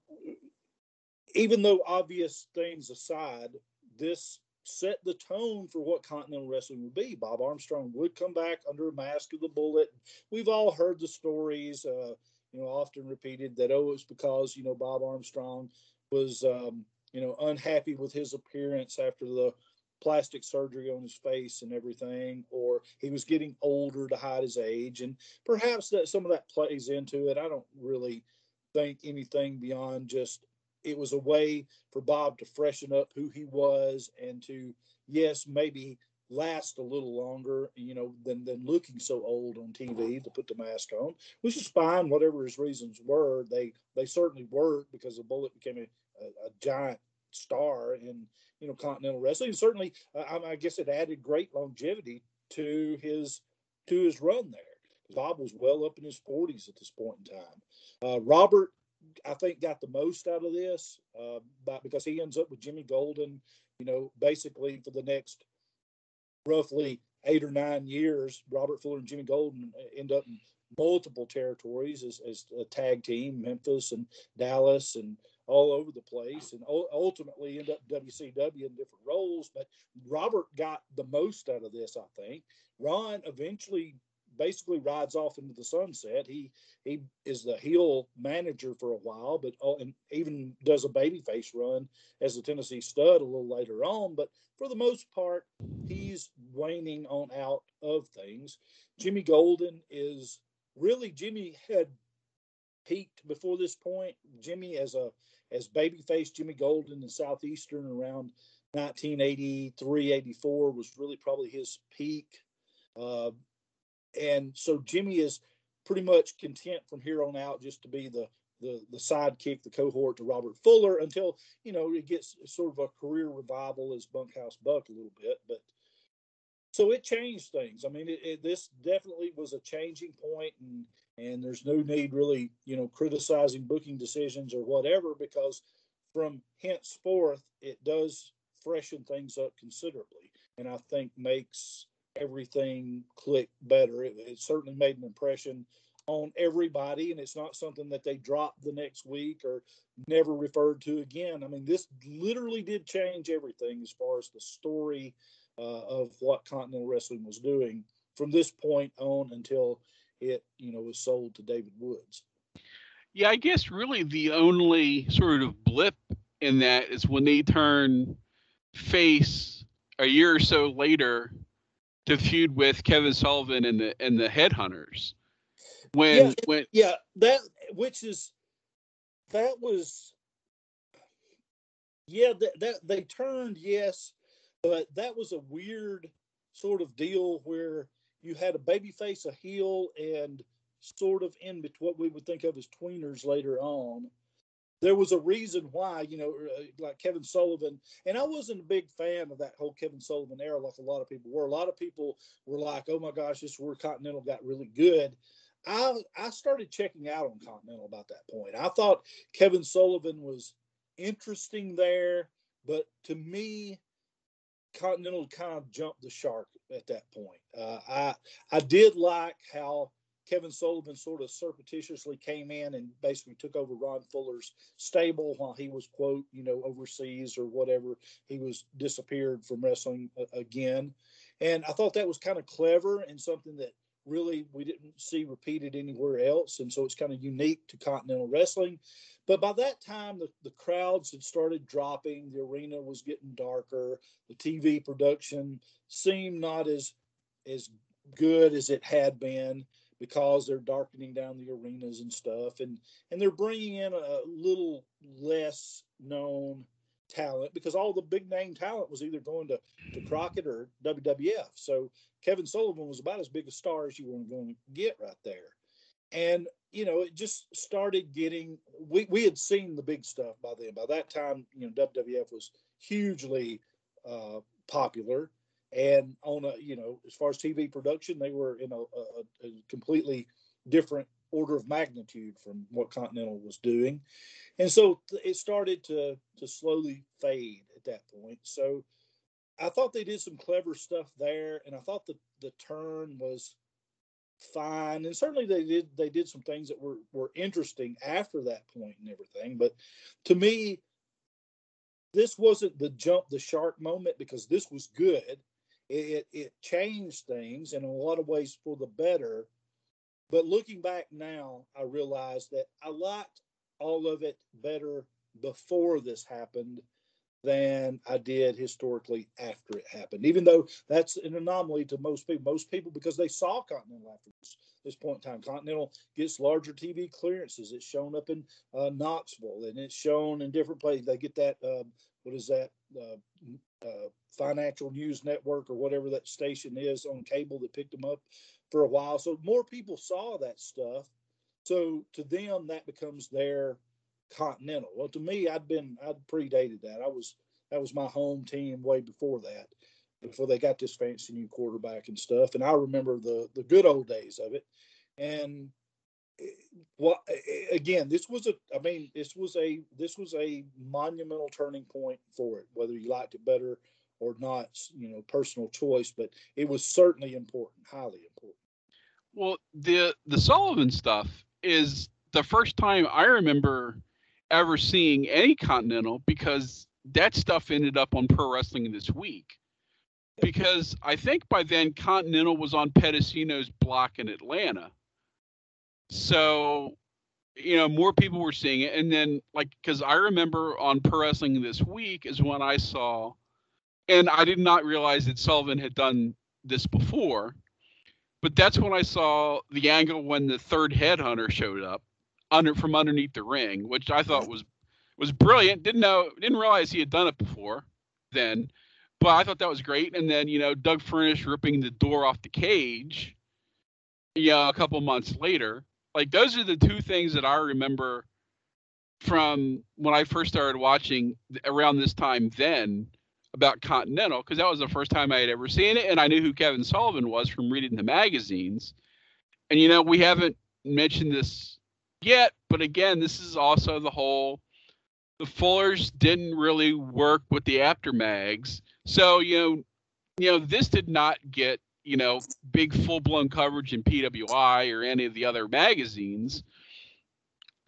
even though obvious things aside, this set the tone for what Continental Wrestling would be. Bob Armstrong would come back under a mask of the bullet. We've all heard the stories, uh, you know, often repeated that, oh, it's because, you know, Bob Armstrong was, um, you know, unhappy with his appearance after the plastic surgery on his face and everything, or he was getting older to hide his age. And perhaps that some of that plays into it. I don't really think anything beyond just it was a way for Bob to freshen up who he was and to, yes, maybe last a little longer, you know, than than looking so old on TV to put the mask on, which is fine. Whatever his reasons were, they they certainly worked because the Bullet became a, a, a giant star in you know continental wrestling. And certainly, uh, I, I guess it added great longevity to his to his run there. Bob was well up in his 40s at this point in time. Uh, Robert I think got the most out of this, uh, but because he ends up with Jimmy Golden, you know, basically for the next roughly eight or nine years, Robert Fuller and Jimmy Golden end up in multiple territories as, as a tag team, Memphis and Dallas and all over the place, and ultimately end up WCW in different roles. But Robert got the most out of this, I think. Ron eventually basically rides off into the sunset. He he is the heel manager for a while, but oh, and even does a babyface run as a Tennessee stud a little later on. But for the most part, he's waning on out of things. Jimmy Golden is really Jimmy had peaked before this point. Jimmy as a as babyface Jimmy Golden in Southeastern around 1983, 84 was really probably his peak. Uh, and so Jimmy is pretty much content from here on out just to be the the the sidekick, the cohort to Robert Fuller until you know it gets sort of a career revival as Bunkhouse Buck a little bit. But so it changed things. I mean, it, it, this definitely was a changing point, and and there's no need really you know criticizing booking decisions or whatever because from henceforth it does freshen things up considerably, and I think makes everything clicked better. It, it, certainly made an impression on everybody, and it's not something that they dropped the next week or never referred to again. I mean, this literally did change everything as far as the story uh, of what Continental Wrestling was doing from this point on until it, you know, was sold to David Woods. Yeah, I guess really the only sort of blip in that is when they turn face a year or so later to feud with Kevin Sullivan and the and the Headhunters. When yeah, when yeah, that which is that was yeah that, that they turned yes, but that was a weird sort of deal where you had a baby face, a heel, and sort of in between what we would think of as tweeners later on there was a reason why, you know, uh, like Kevin Sullivan, and I wasn't a big fan of that whole Kevin Sullivan era, like a lot of people were. A lot of people were like, "Oh my gosh, this is where Continental got really good." I I started checking out on Continental about that point. I thought Kevin Sullivan was interesting there, but to me, Continental kind of jumped the shark at that point. Uh, I I did like how Kevin Sullivan sort of surreptitiously came in and basically took over Ron Fuller's stable while he was quote you know overseas or whatever he was disappeared from wrestling uh, again, and I thought that was kind of clever and something that really we didn't see repeated anywhere else, and so it's kind of unique to Continental Wrestling. But by that time, the, the crowds had started dropping. The arena was getting darker. The TV production seemed not as as good as it had been because they're darkening down the arenas and stuff and and they're bringing in a little less known talent because all the big name talent was either going to, to Crockett or WWF. So Kevin Sullivan was about as big a star as you were going to get right there. And, you know, it just started getting, we, we had seen the big stuff by then. By that time, you know, WWF was hugely uh, popular and on a you know as far as tv production they were in a, a, a, completely different order of magnitude from what continental was doing. And so it started to to slowly fade at that point. So i thought they did some clever stuff there and i thought the the turn was fine. And certainly they did they did some things that were were interesting after that point and everything. But to me this wasn't the jump the shark moment because this was good. It, it changed things in a lot of ways for the better. But looking back now, I realize that I liked all of it better before this happened than I did historically after it happened. Even though that's an anomaly to most people, most people because they saw Continental after this, this point in time. Continental gets larger TV clearances. It's shown up in uh, Knoxville and it's shown in different places. They get that uh, what is that uh, uh, financial news network or whatever that station is on cable that picked them up for a while. So more people saw that stuff. So to them, that becomes their Continental. Well, to me, I'd been I'd predated that. I was that was my home team way before that, before they got this fancy new quarterback and stuff. And I remember the the good old days of it. And eh, again? This was a. I mean, this was a this was a monumental turning point for it. Whether you liked it better or not, you know, personal choice, but it was certainly important, highly important. Well, the the Sullivan stuff is the first time I remember ever seeing any Continental because that stuff ended up on Pro Wrestling this week. Because I think by then Continental was on Pedicino's block in Atlanta. So, you know, more people were seeing it. And then, like, because I remember on Pro Wrestling this week is when I saw, and I did not realize that Sullivan had done this before, but that's when I saw the angle when the third headhunter showed up under from underneath the ring, which I thought was was brilliant. Didn't know, didn't realize he had done it before then, but I thought that was great. And then you know Doug Furnas ripping the door off the cage, yeah, a couple months later. Like those are the two things that I remember from when I first started watching around this time then about Continental because that was the first time I had ever seen it, and I knew who Kevin Sullivan was from reading the magazines. And you know, we haven't mentioned this yet. But again, this is also the whole the Fullers didn't really work with the Apter mags. So, you know, you know, this did not get, you know, big full blown coverage in PWI or any of the other magazines.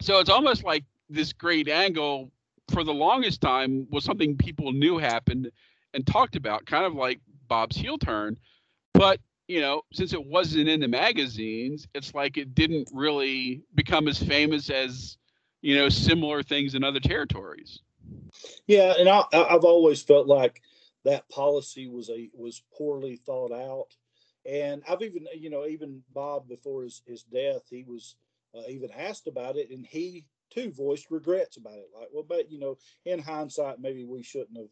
So it's almost like this great angle for the longest time was something people knew happened and talked about, kind of like Bob's heel turn. But you know, since it wasn't in the magazines, it's like it didn't really become as famous as, you know, similar things in other territories. Yeah, and I, I've always felt like that policy was a was poorly thought out, and I've even you know even Bob before his his death he was uh, even asked about it, and he too voiced regrets about it. Like, well, but you know, in hindsight, maybe we shouldn't have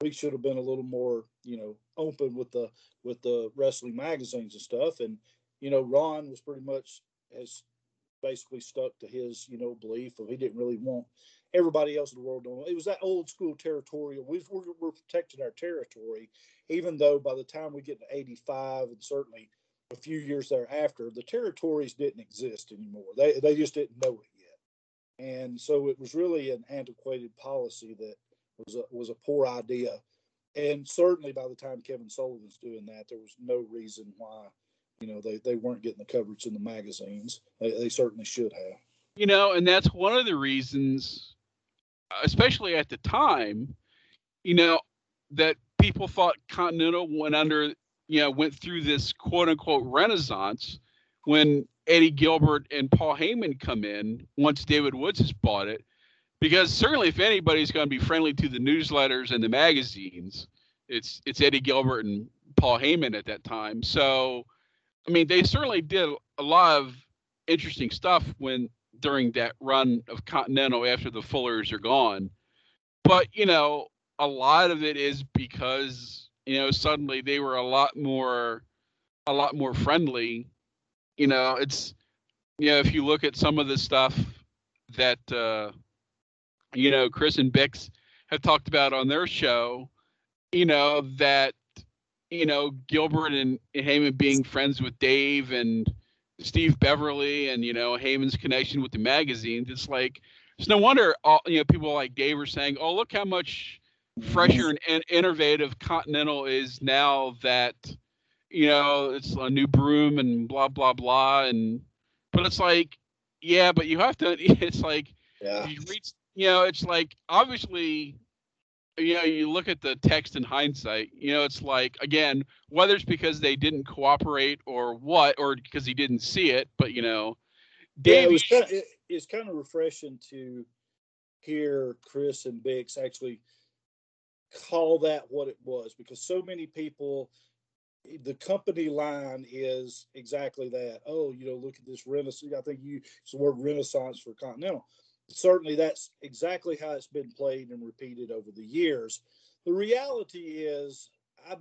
we should have been a little more, you know, open with the with the wrestling magazines and stuff. And you know, Ron was pretty much has basically stuck to his, you know, belief of he didn't really want everybody else in the world doing. It was that old school territorial. we we're, we're protecting our territory, even though by the time we get to '85 and certainly a few years thereafter, the territories didn't exist anymore. They they just didn't know it yet, and so it was really an antiquated policy that was a, was a poor idea. And certainly by the time Kevin Sullivan's doing that, there was no reason why, you know, they, they weren't getting the coverage in the magazines. They, they certainly should have. You know, and that's one of the reasons, especially at the time, you know, that people thought Continental went under, you know, went through this quote unquote renaissance when Eddie Gilbert and Paul Heyman come in once David Woods has bought it because certainly if anybody's going to be friendly to the newsletters and the magazines, it's it's Eddie Gilbert and Paul Heyman at that time. So, I mean, they certainly did a lot of interesting stuff when during that run of Continental after the Fullers are gone. But you know, a lot of it is because you know suddenly they were a lot more a lot more friendly. You know, it's you know if you look at some of the stuff that uh, you know, Chris and Bix have talked about on their show, you know, that, you know, Gilbert and Heyman being friends with Dave and Steve Beverly and, you know, Heyman's connection with the magazines. It's like, it's no wonder, all, you know, people like Dave are saying, oh, look how much fresher and, and innovative Continental is now that, you know, it's a new broom and blah, blah, blah. And, but it's like, yeah, but you have to, [LAUGHS] it's like, yeah. you reach you know, it's like obviously you know, you look at the text in hindsight, you know, it's like again, whether it's because they didn't cooperate or what, or because he didn't see it, but you know, Dave, yeah, it was kind of, it, it's kind of refreshing to hear Chris and Bix actually call that what it was because so many people the company line is exactly that. Oh, you know, look at this renaissance. I think you it's the word renaissance for Continental. Certainly, that's exactly how it's been played and repeated over the years. The reality is, I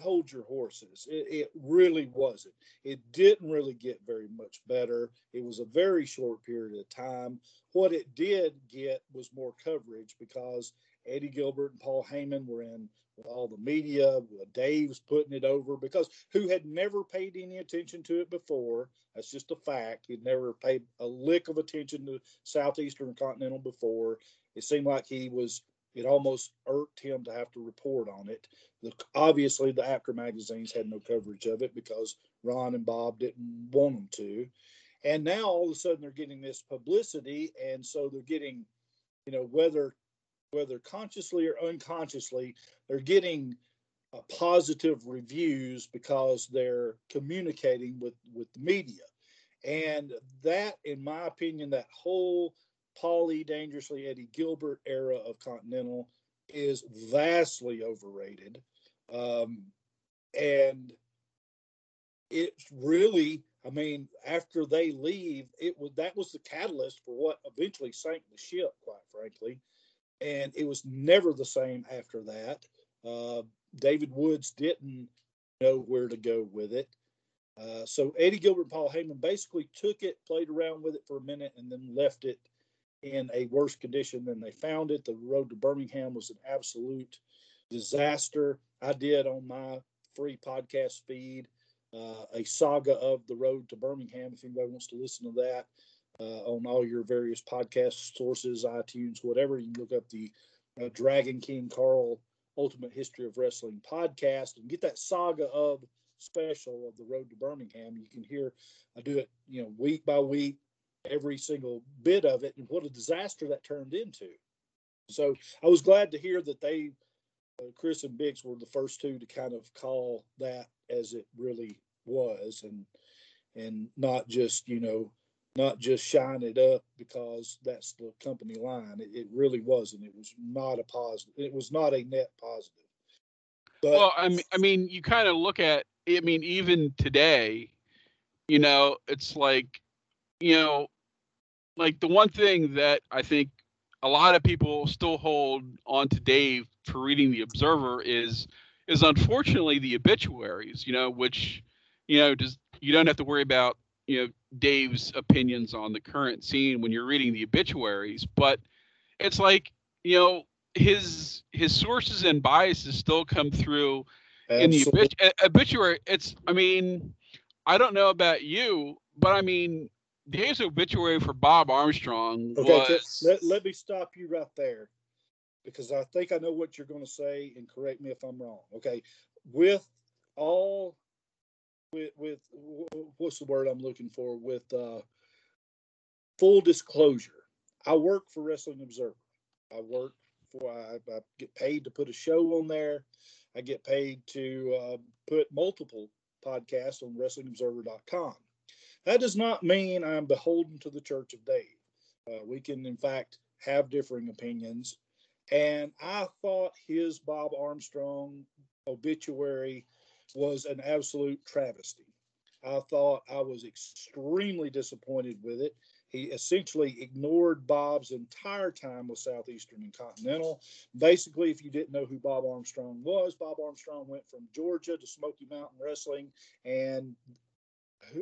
hold your horses. It, it really wasn't. It didn't really get very much better. It was a very short period of time. What it did get was more coverage because Eddie Gilbert and Paul Heyman were in all the media. Uh, Dave's putting it over because who had never paid any attention to it before. That's just a fact. He'd never paid a lick of attention to Southeastern Continental before. It seemed like he was. It almost irked him to have to report on it. The, obviously, the Apter magazines had no coverage of it because Ron and Bob didn't want them to. And now all of a sudden they're getting this publicity, and so they're getting, you know, whether whether consciously or unconsciously, they're getting uh, positive reviews because they're communicating with with the media, and that, in my opinion, that whole Paulie dangerously Eddie Gilbert era of Continental is vastly overrated, um, and it's really I mean, after they leave, it was that was the catalyst for what eventually sank the ship, quite frankly and it was never the same after that. Uh, David Woods didn't know where to go with it. Uh, so Eddie Gilbert and Paul Heyman basically took it, played around with it for a minute, and then left it in a worse condition than they found it. The road to Birmingham was an absolute disaster. I did on my free podcast feed uh, a saga of the road to Birmingham. If anybody wants to listen to that, on all your various podcast sources, iTunes, whatever. You can look up the uh, Dragon King Karl Ultimate History of Wrestling podcast and get that saga of special of the road to Birmingham. You can hear I do it, you know, week by week, every single bit of it, and what a disaster that turned into. So I was glad to hear that they, uh, Chris and Bix, were the first two to kind of call that as it really was, and and not just you know not just shine it up because that's the company line. It, it, really wasn't. It was not a positive. It was not a net positive. But, well, I mean, I mean, you kind of look at. I mean, even today, you know, it's like, you know, like the one thing that I think a lot of people still hold on to Dave for reading the Observer is is unfortunately the obituaries. You know, which you know, just you don't have to worry about you know Dave's opinions on the current scene when you're reading the obituaries, but it's like you know his his sources and biases still come through Absolutely. in the obit- uh, obituary. It's I mean I don't know about you, but I mean Dave's obituary for Bob Armstrong okay, was. Let, let me stop you right there because I think I know what you're going to say, and correct me if I'm wrong. Okay, with all with with what's the word I'm looking for with uh, full disclosure. I work for Wrestling Observer. I work for I, I, get paid to put a show on there. I get paid to uh, put multiple podcasts on WrestlingObserver.com. That does not mean I'm beholden to the Church of Dave. Uh, we can, in fact, have differing opinions. And I thought his Bob Armstrong obituary was an absolute travesty. I thought I was extremely disappointed with it. He essentially ignored Bob's entire time with Southeastern and Continental. Basically, if you didn't know who Bob Armstrong was, Bob Armstrong went from Georgia to Smoky Mountain Wrestling and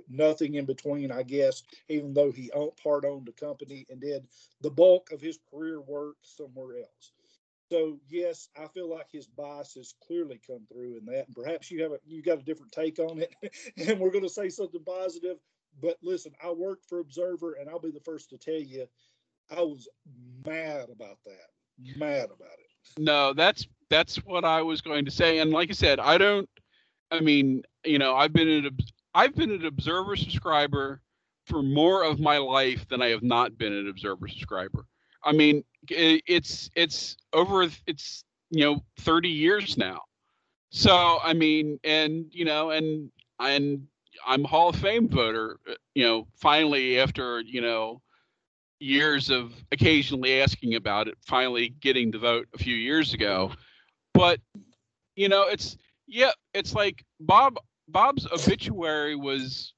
nothing in between, I guess, even though he part owned the company and did the bulk of his career work somewhere else. So yes, I feel like his bias has clearly come through in that, and perhaps you have a, you got a different take on it, [LAUGHS] and we're going to say something positive. But listen, I work for Observer, and I'll be the first to tell you, I was mad about that, mad about it. No, that's that's what I was going to say, and like I said, I don't. I mean, you know, I've been an I've been an Observer subscriber for more of my life than I have not been an Observer subscriber. I mean, it's it's over. It's you know 30 years now. So I mean, and you know, and and I'm Hall of Fame voter. Uh, you know, finally after you know years of occasionally asking about it, finally getting the vote a few years ago. But you know, it's yeah, it's like Bob Bob's obituary was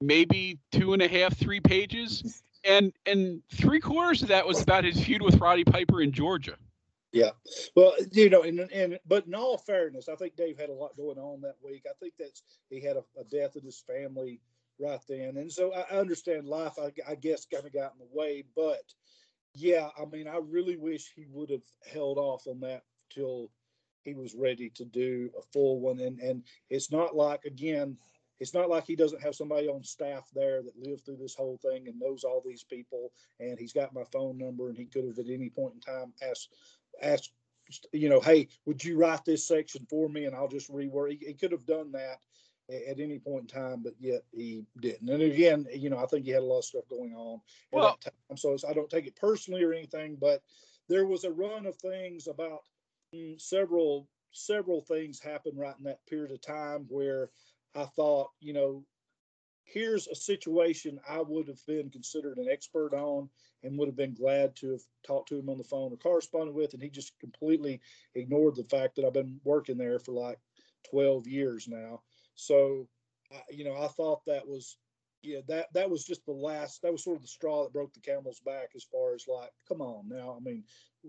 maybe two and a half, three pages, and and three quarters of that was about his feud with Roddy Piper in Georgia. Yeah, well, you know, and and but in all fairness, I think Dave had a lot going on that week. I think that's he had a, a death of his family right then, and so I, understand life. I, I guess kind of got in the way, but yeah, I mean, I really wish he would have held off on that till he was ready to do a full one. And and it's not like again, it's not like he doesn't have somebody on staff there that lived through this whole thing and knows all these people. And he's got my phone number, and he could have at any point in time asked asked you know, hey, would you write this section for me, and I'll just rework. He, he could have done that at any point in time, but yet he didn't. And again, you know, I think he had a lot of stuff going on at well, that time. So I don't take it personally or anything, but there was a run of things about mm, several several things happened right in that period of time where I thought, you know, here's a situation I would have been considered an expert on and would have been glad to have talked to him on the phone or corresponded with. And he just completely ignored the fact that I've been working there for like 12 years now. So, you know, I thought that was, yeah, that, that was just the last, that was sort of the straw that broke the camel's back as far as like, come on now. I mean,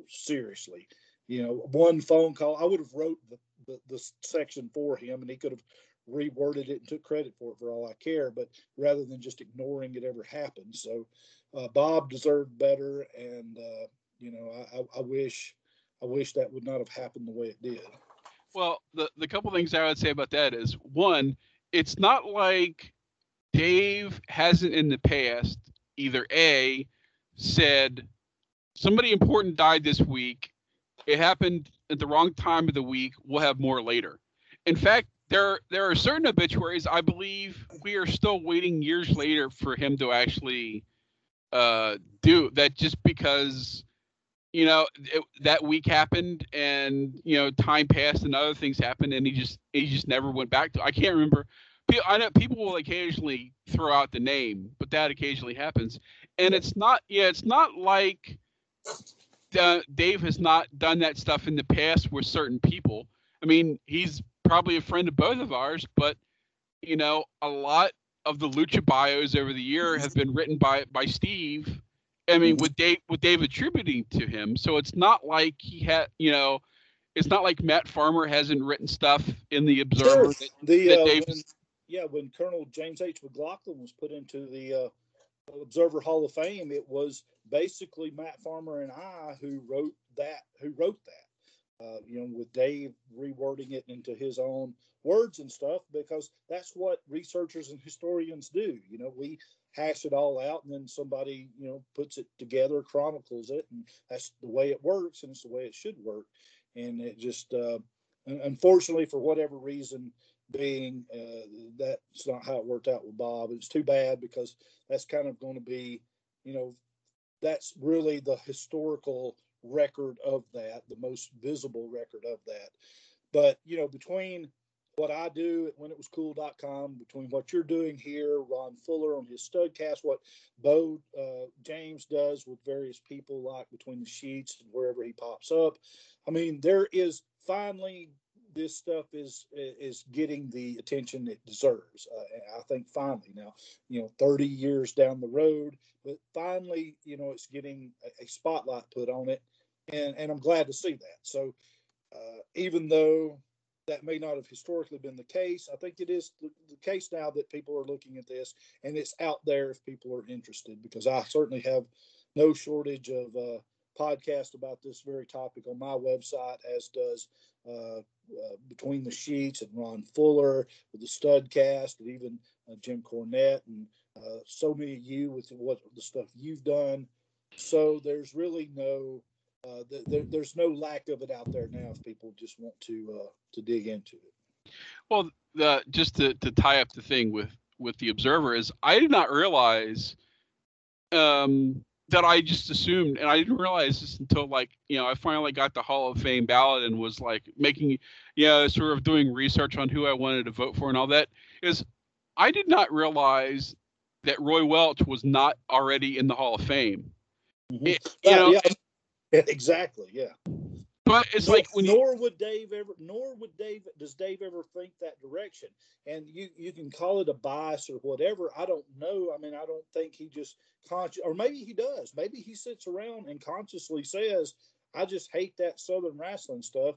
seriously, you know, one phone call, I would have wrote the, the, the section for him and he could have reworded it and took credit for it for all I care, but rather than just ignoring it ever happened. So uh, Bob deserved better, and uh, you know I, I, wish I wish that would not have happened the way it did. Well, the the couple things I would say about that is one, it's not like Dave hasn't in the past either a said somebody important died this week. It happened at the wrong time of the week. We'll have more later. In fact, there there are certain obituaries I believe we are still waiting years later for him to actually uh, do that just because you know it, that week happened and you know time passed and other things happened and he just he just never went back to I can't remember. I know people will occasionally throw out the name but that occasionally happens. And it's not yeah it's not like uh, Dave has not done that stuff in the past with certain people. I mean he's probably a friend of both of ours, but you know, a lot of the lucha bios over the year have been written by by Steve. I mean, with Dave with Dave attributing to him, so it's not like he had, you know, it's not like Matt Farmer hasn't written stuff in the Observer. Sure. That, the that uh, when, yeah, when Colonel James H. McLaughlin was put into the uh, Observer Hall of Fame, it was basically Matt Farmer and I who wrote that. Who wrote that? Uh, you know, with Dave rewording it into his own words and stuff, because that's what researchers and historians do. You know, we hash it all out and then somebody, you know, puts it together, chronicles it, and that's the way it works and it's the way it should work. And it just, uh, unfortunately, for whatever reason, being uh, that's not how it worked out with Bob. It's too bad because that's kind of going to be, you know, that's really the historical record of that, the most visible record of that. But, you know, between what I do at whenitwascool.com, between what you're doing here, Ron Fuller on his studcast, what Bo uh, James does with various people, like between the sheets and wherever he pops up. I mean, there is finally this stuff is is getting the attention it deserves. Uh, I think finally now, you know, 30 years down the road, but finally, you know, it's getting a, a spotlight put on it, and and I'm glad to see that. So uh, even though that may not have historically been the case, I think it is the, the, case now that people are looking at this, and it's out there if people are interested. Because I certainly have no shortage of uh, podcasts about this very topic on my website, as does uh, uh, Between the Sheets and Ron Fuller with the Studcast, and even uh, Jim Cornette, and uh, so many of you with what the stuff you've done. So there's really no uh, there, there's no lack of it out there now if people just want to uh, to dig into it. Well, the, just to, to tie up the thing with with the observer is I did not realize um, that I just assumed, and I didn't realize this until like you know I finally got the Hall of Fame ballot and was like making, you know, sort of doing research on who I wanted to vote for and all that. Is I did not realize that Roy Welch was not already in the Hall of Fame. Mm-hmm. It, you know, yeah. Exactly, yeah. But it's nor, like when nor you, would Dave ever, nor would Dave, does Dave ever think that direction? And you you can call it a bias or whatever. I don't know. I mean, I don't think he just conscious, or maybe he does. Maybe he sits around and consciously says, "I just hate that Southern wrestling stuff."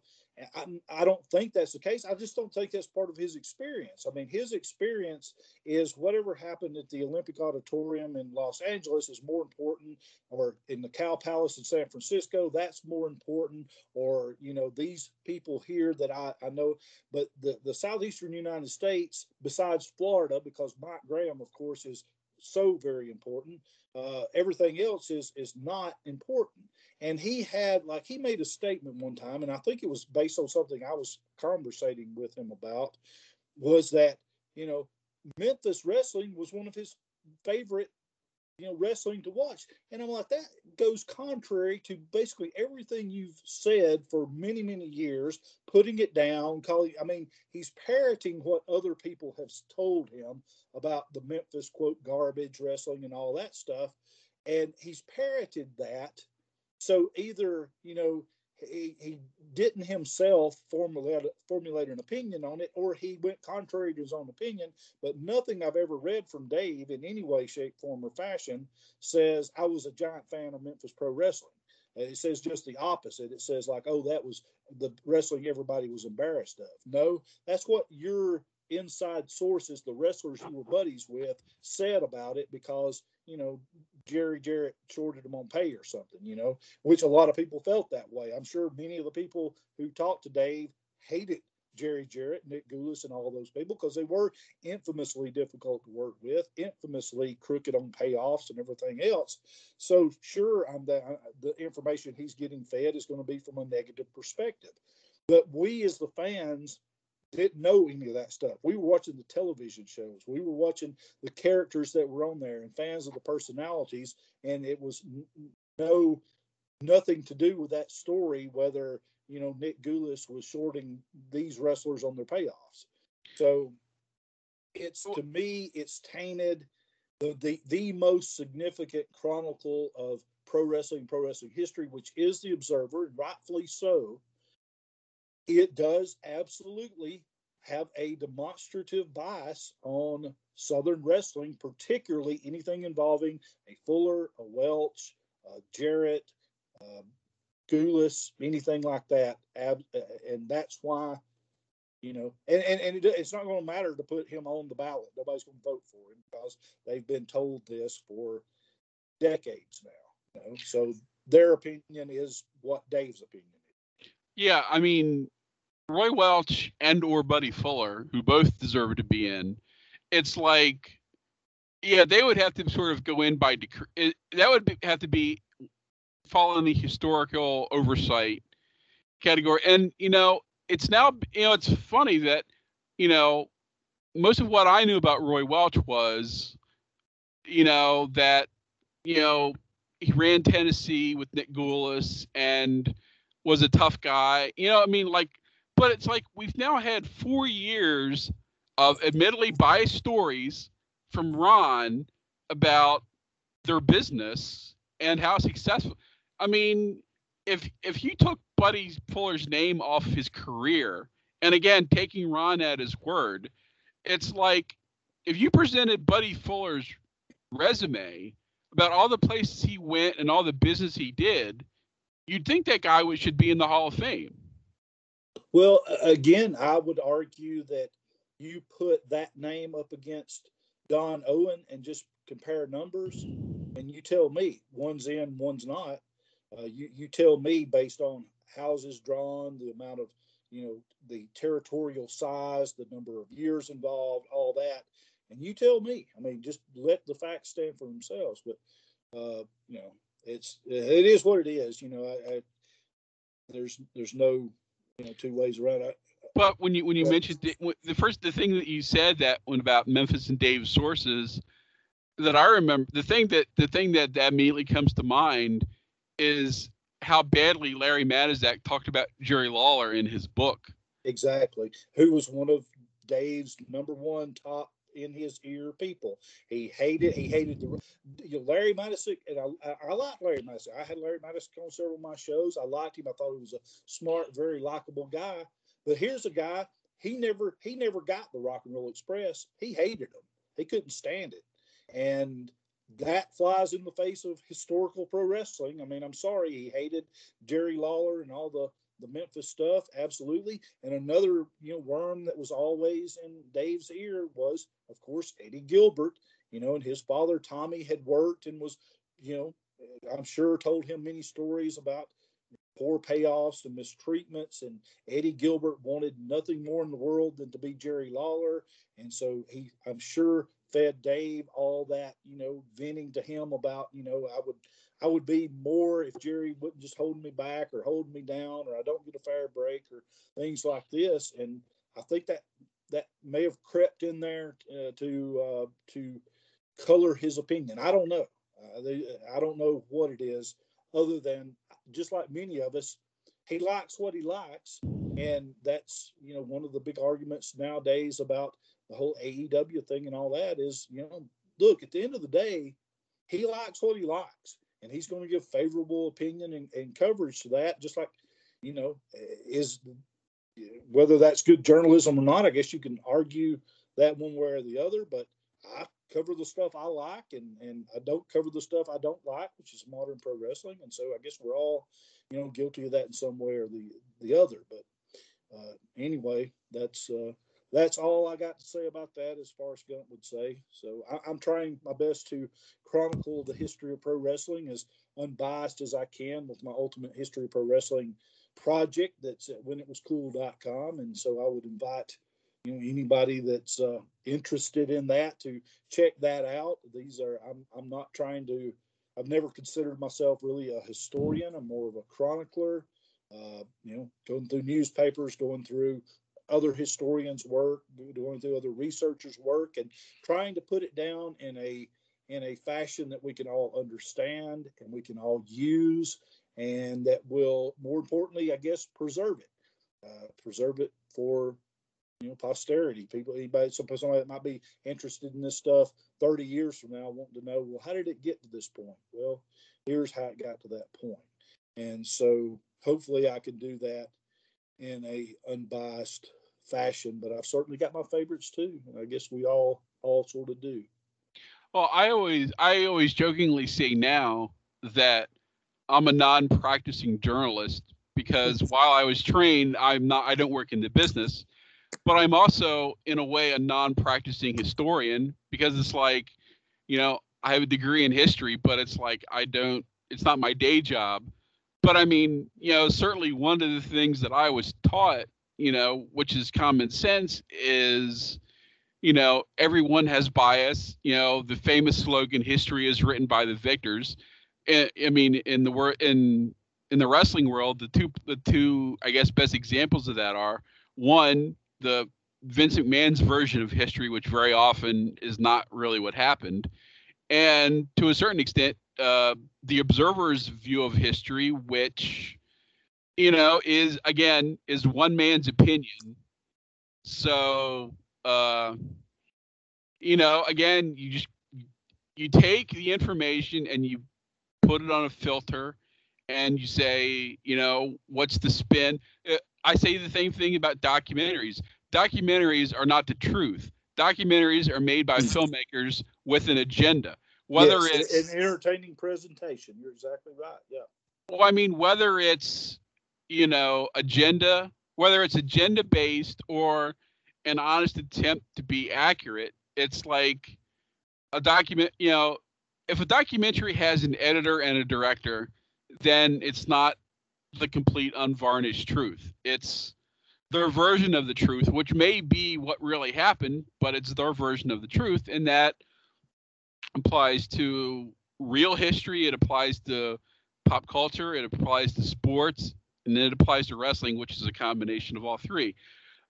I, I don't think that's the case. I just don't think that's part of his experience. I mean, his experience is whatever happened at the Olympic Auditorium in Los Angeles is more important, or in the Cow Palace in San Francisco, that's more important, or, you know, these people here that I, I know. But the, the Southeastern United States, besides Florida, because Mike Graham, of course, is so very important, uh, everything else is is not important. And he had like he made a statement one time, and I think it was based on something I was conversating with him about, was that you know Memphis wrestling was one of his favorite you know wrestling to watch. And i'm like that goes contrary to basically everything you've said for many many years putting it down calling i mean he's parroting what other people have told him about the memphis quote garbage wrestling and all that stuff. And he's parroted that so either you know he, he didn't himself formulate formulate an opinion on it, or he went contrary to his own opinion. But nothing I've ever read from Dave in any way, shape, form, or fashion says I was a giant fan of Memphis Pro Wrestling. Uh, it says just the opposite. It says like, oh, that was the wrestling everybody was embarrassed of. No, that's what your inside sources, the wrestlers you were buddies with, said about it because you know Jerry Jarrett shorted them on pay or something, you know, which a lot of people felt that way. I'm sure many of the people who talked to Dave hated Jerry Jarrett, Nick Gulas, and all those people because they were infamously difficult to work with, infamously crooked on payoffs and everything else. So, sure, I'm the, uh, the information he's getting fed is going to be from a negative perspective. But we, as the fans, didn't know any of that stuff. We were watching the television shows. We were watching the characters that were on there and fans of the personalities, and it was no nothing to do with that story whether you know Nick Gulas was shorting these wrestlers on their payoffs. So it's to me it's tainted the the, the most significant chronicle of pro wrestling pro wrestling history, which is the Observer, and rightfully so it does absolutely have a demonstrative bias on Southern wrestling, particularly anything involving a Fuller, a Welch, a Jarrett, uh, Gulas, anything like that. Ab- and that's why, you know, and, and, and it, it's not going to matter to put him on the ballot. Nobody's going to vote for him because they've been told this for decades now. You know? So their opinion is what Dave's opinion is. Yeah, I mean, Roy Welch and or Buddy Fuller, who both deserve to be in, it's like, yeah, they would have to sort of go in by decree. That would be, have to be following the historical oversight category. And you know, it's now you know it's funny that you know most of what I knew about Roy Welch was, you know, that you know he ran Tennessee with Nick Gulas and was a tough guy. You know, I mean, like but it's like we've now had four years of admittedly biased stories from Ron about their business and how successful. I mean, if if you took Buddy Fuller's name off his career, and again taking Ron at his word, it's like if you presented Buddy Fuller's resume about all the places he went and all the business he did, you'd think that guy should be in the Hall of Fame. Well, again, I would argue that you put that name up against Don Owen and just compare numbers, and you tell me one's in, one's not. Uh, you you tell me based on houses drawn, the amount of you know the territorial size, the number of years involved, all that, and you tell me. I mean, just let the facts stand for themselves. But uh, you know, it's it is what it is. You know, I, I, there's there's no you know two ways around it. But when you when you mentioned the, the first the thing that you said that when about Memphis and Dave's sources, that I remember, the thing that the thing that, that immediately comes to mind is how badly Larry Matysik talked about Jerry Lawler in his book. Exactly, who was one of Dave's number one top in his ear people. He hated he hated the you know, Larry Matysik, and I, I, I like Larry Matysik. I had Larry Matysik on several of my shows. I liked him. I thought he was a smart, very likable guy. But here's a guy he never he never got the Rock and Roll Express. He hated them. He couldn't stand it, and that flies in the face of historical pro wrestling. I mean, I'm sorry he hated Jerry Lawler and all the the Memphis stuff, absolutely. And another, you know, worm that was always in Dave's ear was, of course, Eddie Gilbert. You know, and his father Tommy had worked and was, you know, I'm sure told him many stories about poor payoffs and mistreatments. And Eddie Gilbert wanted nothing more in the world than to be Jerry Lawler. And so he, I'm sure, fed Dave all that, you know, venting to him about, you know, I would I would be more if Jerry wouldn't just hold me back or hold me down or I don't get a fair break or things like this. And I think that that may have crept in there uh, to uh, to color his opinion. I don't know. Uh, they, I don't know what it is, other than just like many of us, he likes what he likes, and that's you know one of the big arguments nowadays about the whole AEW thing and all that is you know look at the end of the day, he likes what he likes, and he's going to give favorable opinion and, and coverage to that, just like you know is whether that's good journalism or not. I guess you can argue that one way or the other, but I cover the stuff I like and, and I don't cover the stuff I don't like, which is modern pro wrestling. And so I guess we're all, you know, guilty of that in some way or the, the other. But uh, anyway, that's, uh, that's all I got to say about that as far as Gump would say. So I, am trying my best to chronicle the history of pro wrestling as unbiased as I can with my ultimate history of pro wrestling project that's at whenitwascool.com. And so I would invite you know anybody that's uh, interested in that to check that out. These are I'm I'm not trying to. I've never considered myself really a historian. I'm more of a chronicler. Uh, you know, going through newspapers, going through other historians' work, going through other researchers' work, and trying to put it down in a in a fashion that we can all understand and we can all use, and that will, more importantly, I guess, preserve it, uh, preserve it for you know, posterity. People, anybody, somebody that might be interested in this stuff 30 years from now, wanting to know, well, how did it get to this point? Well, here's how it got to that point. And so hopefully I can do that in a unbiased fashion, but I've certainly got my favorites too. I guess we all, all sort of do. Well, I always, I always jokingly say now that I'm a non-practicing journalist because while I was trained, I'm not, I don't work in the business but I'm also in a way a non-practicing historian because it's like, you know, I have a degree in history, but it's like I don't it's not my day job. But I mean, you know, certainly one of the things that I was taught, you know, which is common sense is you know, everyone has bias. You know, the famous slogan "History is written by the victors." I mean, in the word in in the wrestling world, the two the two I guess best examples of that are one the Vince McMahon's version of history, which very often is not really what happened, and to a certain extent, uh, the observer's view of history, which you know is again is one man's opinion. So uh, you know, again, you just you take the information and you put it on a filter and you say, you know, what's the spin? Uh, I say the same thing about documentaries. Documentaries are not the truth. Documentaries are made by filmmakers with an agenda. Whether yes, it's an entertaining presentation, you're exactly right. Yeah. Well, I mean, whether it's you know agenda, whether it's agenda based or an honest attempt to be accurate, it's like a document. You know, if a documentary has an editor and a director, then it's not the complete unvarnished truth. It's their version of the truth, which may be what really happened, but it's their version of the truth, and that applies to real history, it applies to pop culture, it applies to sports, and then it applies to wrestling, which is a combination of all three.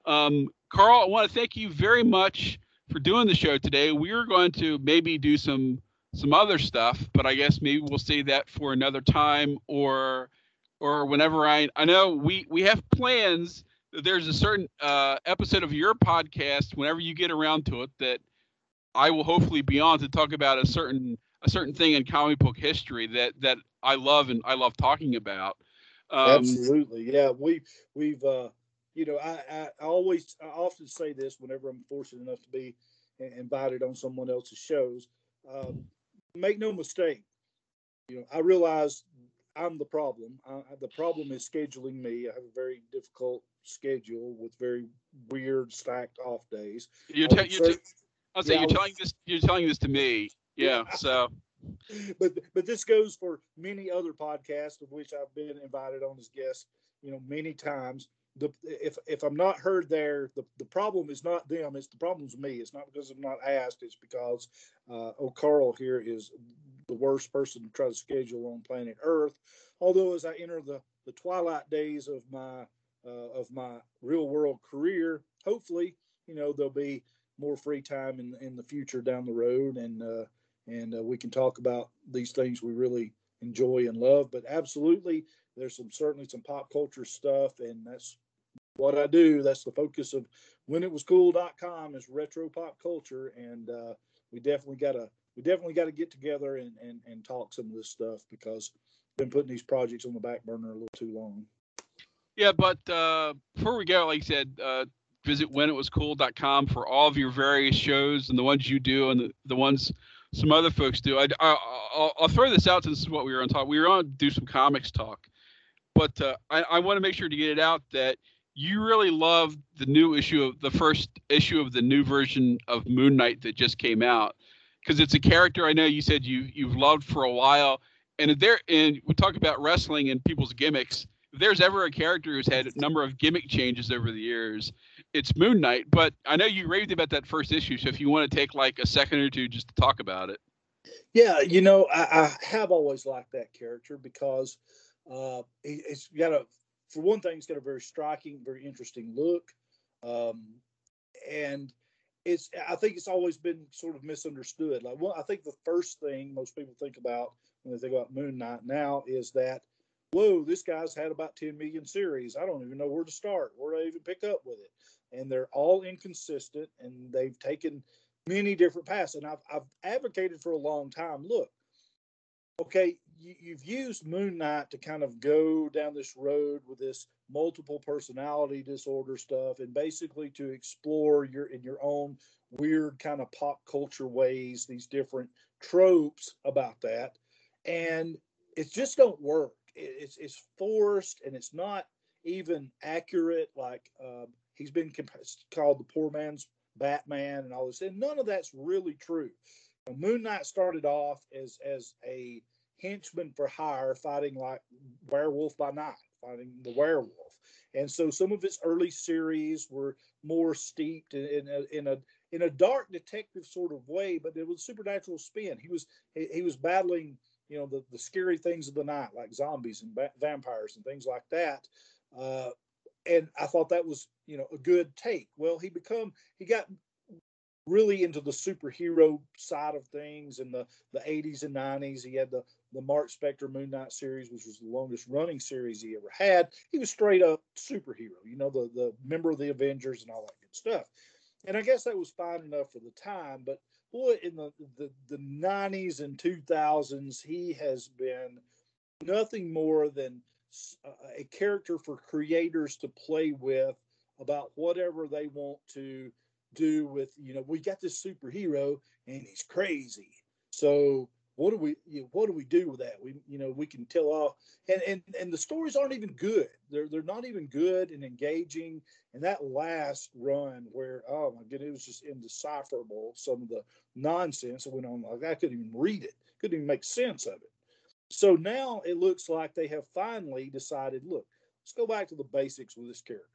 Um, Karl, I want to thank you very much for doing the show today. We are going to maybe do some some other stuff, but I guess maybe we'll save that for another time or or whenever I I know we we have plans. There's a certain uh, episode of your podcast whenever you get around to it that I will hopefully be on to talk about a certain a certain thing in comic book history that that I love and I love talking about. Um, Absolutely, yeah. We we've uh, you know I, I, I always I often say this whenever I'm fortunate enough to be invited on someone else's shows. Um, make no mistake, you know I realize I'm the problem. I, the problem is scheduling me. I have a very difficult schedule with very weird stacked off days. You're, te- you're, I'll say yeah, you're telling this. You're telling this to me. Yeah. So but but this goes for many other podcasts of which I've been invited on as guest, you know, many times. The if if I'm not heard there, the, the problem is not them, it's the problem's me. It's not because I'm not asked, it's because uh oh Karl here is the worst person to try to schedule on planet Earth. Although as I enter the, the twilight days of my uh, of my real world career, hopefully, you know, there'll be more free time in in the future down the road and uh and uh, we can talk about these things we really enjoy and love. But absolutely, there's some certainly some pop culture stuff, and that's what I do. That's the focus of whenitwascool.com is retro pop culture, and uh, we definitely got to we definitely got to get together and, and and talk some of this stuff because I've been putting these projects on the back burner a little too long. Yeah, but uh, before we go, like you said, uh, visit whenitwascool.com for all of your various shows and the ones you do and the, the ones some other folks do. I, I, will throw this out since this is what we were on talk. We were on do some comics talk, but uh, I, I want to make sure to get it out that you really love the new issue of the first issue of the new version of Moon Knight that just came out because it's a character I know you said you you've loved for a while, and there and we talk about wrestling and people's gimmicks. If there's ever a character who's had a number of gimmick changes over the years, it's Moon Knight, but I know you raved about that first issue. So if you want to take like a second or two just to talk about it. Yeah, you know, I, I have always liked that character because uh, he, has got a, for one thing, he's got a very striking, very interesting look, um, and it's. I think it's always been sort of misunderstood. Like, well, I think the first thing most people think about when they think about Moon Knight now is that whoa, this guy's had about 10 million series. I don't even know where to start, where to even pick up with it and they're all inconsistent and they've taken many different paths. And I've, I've advocated for a long time look, okay, you, you've used Moon Knight to kind of go down this road with this multiple personality disorder stuff and basically to explore your in your own weird kind of pop culture ways these different tropes about that and it just don't work it's it's forced and it's not even accurate like uh, He's been called the poor man's Batman and all this, and none of that's really true. Moon Knight started off as as a henchman for hire, fighting like werewolf by night, fighting the werewolf. And so some of his early series were more steeped in, in a, in a in a dark detective sort of way, but it was supernatural spin. He was he, he was battling you know the, the scary things of the night like zombies and vampires and things like that uh, and I thought that was you know a good take. Well, he become he got really into the superhero side of things in the the 80s and 90s. He had the the Mark Spector Moon Knight series, which was the longest running series he ever had. He was straight up superhero, you know, the the member of the Avengers and all that good stuff. And I guess that was fine enough for the time, but boy, in the the, the 90s and 2000s, he has been nothing more than Uh, a character for creators to play with about whatever they want to do with you know we got this superhero and he's crazy. So what do we you know, what do we do with that? We you know we can tell off. And and and the stories aren't even good. They're they're not even good and engaging. And that last run where oh my goodness it was just indecipherable some of the nonsense that went on like i couldn't even read it. Couldn't even make sense of it so now it looks like they have finally decided look, let's go back to the basics with this character.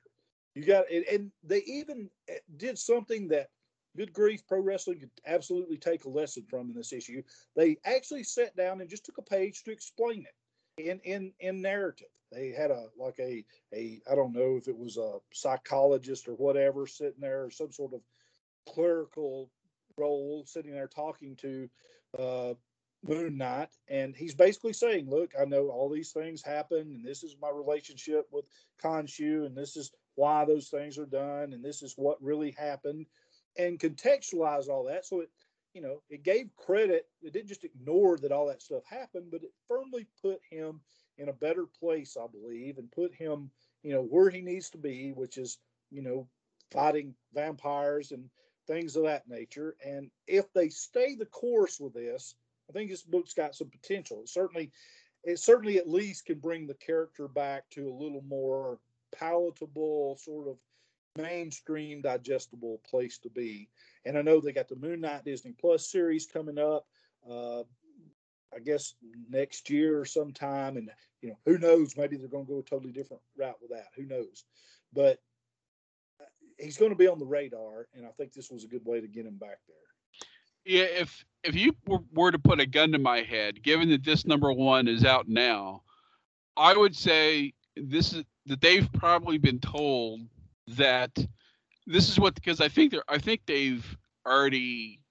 You got it, and they even eh, did something that good grief pro wrestling could absolutely take a lesson from in this issue. They actually sat down and just took a page to explain it in in in narrative. They had a like a a I don't know if it was a psychologist or whatever sitting there or some sort of clerical role, sitting there talking to uh, Moon Knight, and he's basically saying, "Look, I know all these things happen, and this is my relationship with Khonshu, and this is why those things are done, and this is what really happened." and contextualize all that. So it, you know, it gave credit. It didn't just ignore that all that stuff happened, but it firmly put him in a better place, I believe, and put him, you know, where he needs to be, which is, you know, fighting vampires and things of that nature. And if they stay the course with this, I think this book's got some potential. It certainly, it certainly at least can bring the character back to a little more palatable sort of mainstream digestible place to be. And I know they got the Moon Knight Disney Plus series coming up. Uh, I guess next year or sometime, and you know who knows? Maybe they're going to go a totally different route with that. Who knows? But uh, he's going to be on the radar, and I think this was a good way to get him back there. Yeah, if if you were to put a gun to my head, given that this number one is out now, I would say this is that they've probably been told that this is what because I think they're I think they've already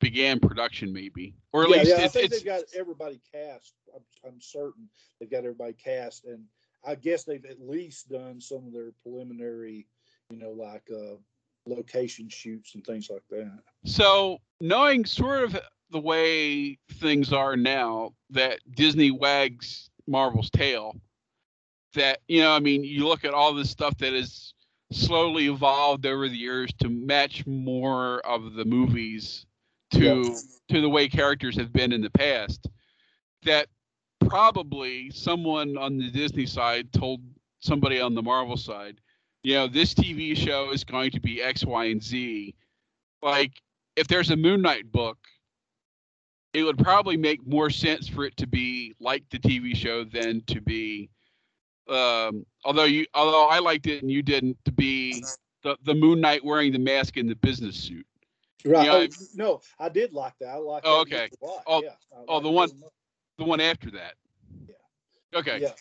began production maybe or at yeah, least yeah, I think they've got everybody cast. I'm, I'm certain they've got everybody cast, and I guess they've at least done some of their preliminary, you know, like uh, location shoots and things like that. So knowing sort of the way things are now, that Disney wags Marvel's tail that you know i mean you look at all this stuff that has slowly evolved over the years to match more of the movies to yes. to the way characters have been in the past that probably someone on the disney side told somebody on the marvel side you know this tv show is going to be x y and z like if there's a moon knight book it would probably make more sense for it to be like the tv show than to be um, although you although I liked it and you didn't, to be the, the Moon Knight wearing the mask in the business suit. Right. You know, oh, no, I did like that. I like. Oh, okay. Oh, yeah, oh, the one, the one after that. Yeah. Okay. Yeah.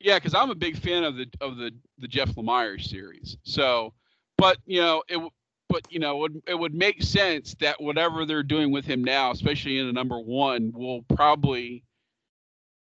Yeah, because I'm a big fan of the of the the Jeff Lemire series. So, but you know it. But you know, it would, it would make sense that whatever they're doing with him now, especially in the number one, will probably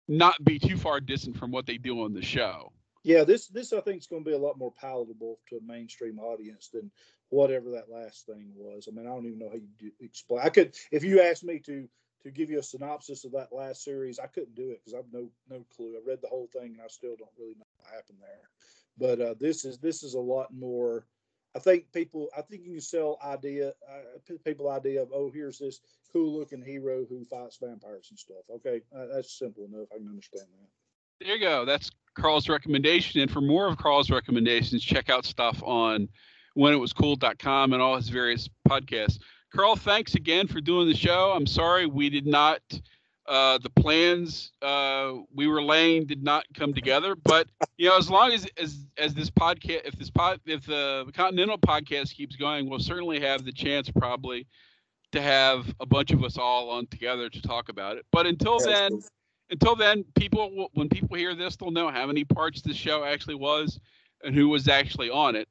not be too far distant from what they do on the show. Yeah, this this I think is going to be a lot more palatable to a mainstream audience than whatever that last thing was. I mean, I don't even know how you explain. I could, if you asked me to to give you a synopsis of that last series, I couldn't do it because I've no no clue. I read the whole thing and I still don't really know what happened there. But uh, this is this is a lot more I think people, I think you can sell idea, uh, people idea of, oh, here's this cool looking hero who fights vampires and stuff. Okay, uh, that's simple enough. I can understand that. There you go. That's Karl's recommendation. And for more of Karl's recommendations, check out stuff on whenitwascool.com and all his various podcasts. Karl, thanks again for doing the show. I'm sorry we did not uh, the plans uh, we were laying did not come together. But you know, as long as as as this podcast, if this pod, if the Continental podcast keeps going, we'll certainly have the chance probably to have a bunch of us all on together to talk about it. But until then, until then, people when people hear this, they'll know how many parts the show actually was and who was actually on it.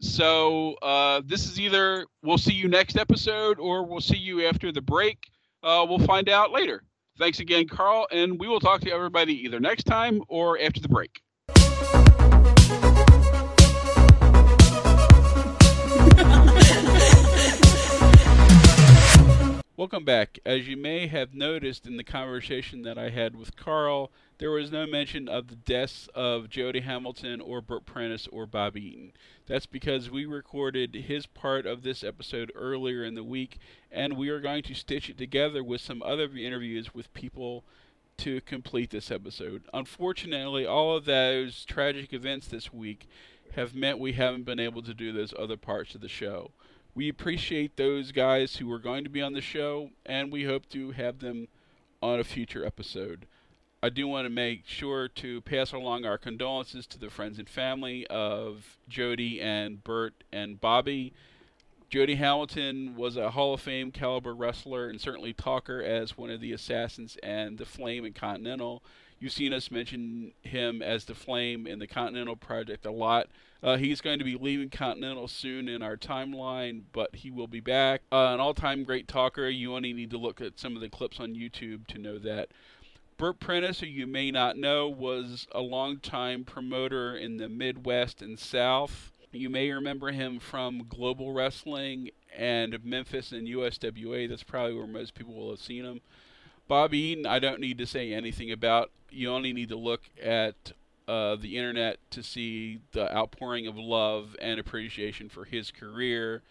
So uh, this is either we'll see you next episode or we'll see you after the break. Uh, we'll find out later. Thanks again, Karl, and we will talk to everybody either next time or after the break. Welcome back. As you may have noticed in the conversation that I had with Karl, there was no mention of the deaths of Jody Hamilton or Bert Prentice or Bob Eaton. That's because we recorded his part of this episode earlier in the week, and we are going to stitch it together with some other interviews with people to complete this episode. Unfortunately, all of those tragic events this week have meant we haven't been able to do those other parts of the show. We appreciate those guys who are going to be on the show, and we hope to have them on a future episode. I do want to make sure to pass along our condolences to the friends and family of Jody and Bert and Bobby. Jody Hamilton was a Hall of Fame caliber wrestler and certainly talker as one of the assassins and the Flame and Continental. You've seen us mention him as the Flame in the Continental Project a lot. Uh, he's going to be leaving Continental soon in our timeline, but he will be back. Uh, an all time great talker. You only need to look at some of the clips on YouTube to know that. Bert Prentice, who you may not know, was a longtime promoter in the Midwest and South. You may remember him from Global Wrestling and Memphis and USWA. That's probably where most people will have seen him. Bob Eaton, I don't need to say anything about. You only need to look at uh, the internet to see the outpouring of love and appreciation for his career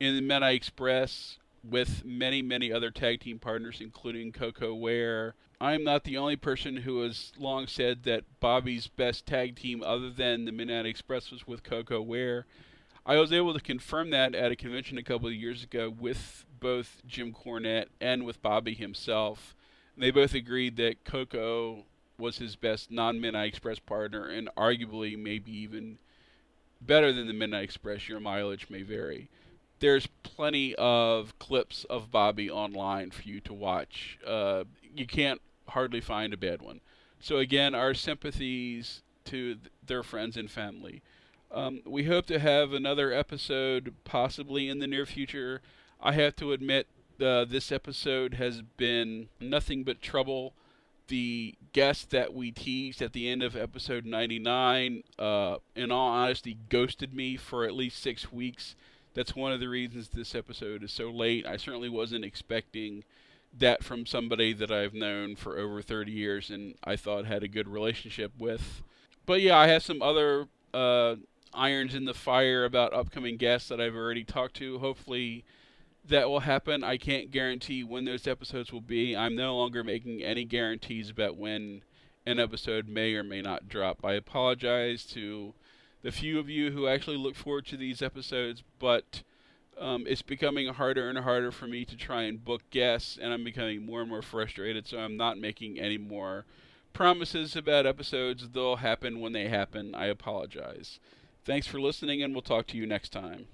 in the Midnight Express with many, many other tag team partners, including Koko Ware. I am not the only person who has long said that Bobby's best tag team, other than the Midnight Express, was with Koko Ware. I was able to confirm that at a convention a couple of years ago with both Jim Cornette and with Bobby himself. They both agreed that Koko was his best non Midnight Express partner, and arguably maybe even better than the Midnight Express. Your mileage may vary. There's plenty of clips of Bobby online for you to watch. Uh, you can't hardly find a bad one. So, again, our sympathies to th- their friends and family. Um, we hope to have another episode possibly in the near future. I have to admit, uh, this episode has been nothing but trouble the guest that we teased at the end of episode 99, uh, in all honesty, ghosted me for at least six weeks. That's one of the reasons this episode is so late. I certainly wasn't expecting that from somebody that I've known for over 30 years and I thought had a good relationship with. But yeah, I have some other uh, irons in the fire about upcoming guests that I've already talked to. Hopefully, that will happen. I can't guarantee when those episodes will be. I'm no longer making any guarantees about when an episode may or may not drop. I apologize to the few of you who actually look forward to these episodes, but um, it's becoming harder and harder for me to try and book guests, and I'm becoming more and more frustrated, so I'm not making any more promises about episodes. They'll happen when they happen. I apologize. Thanks for listening, and we'll talk to you next time.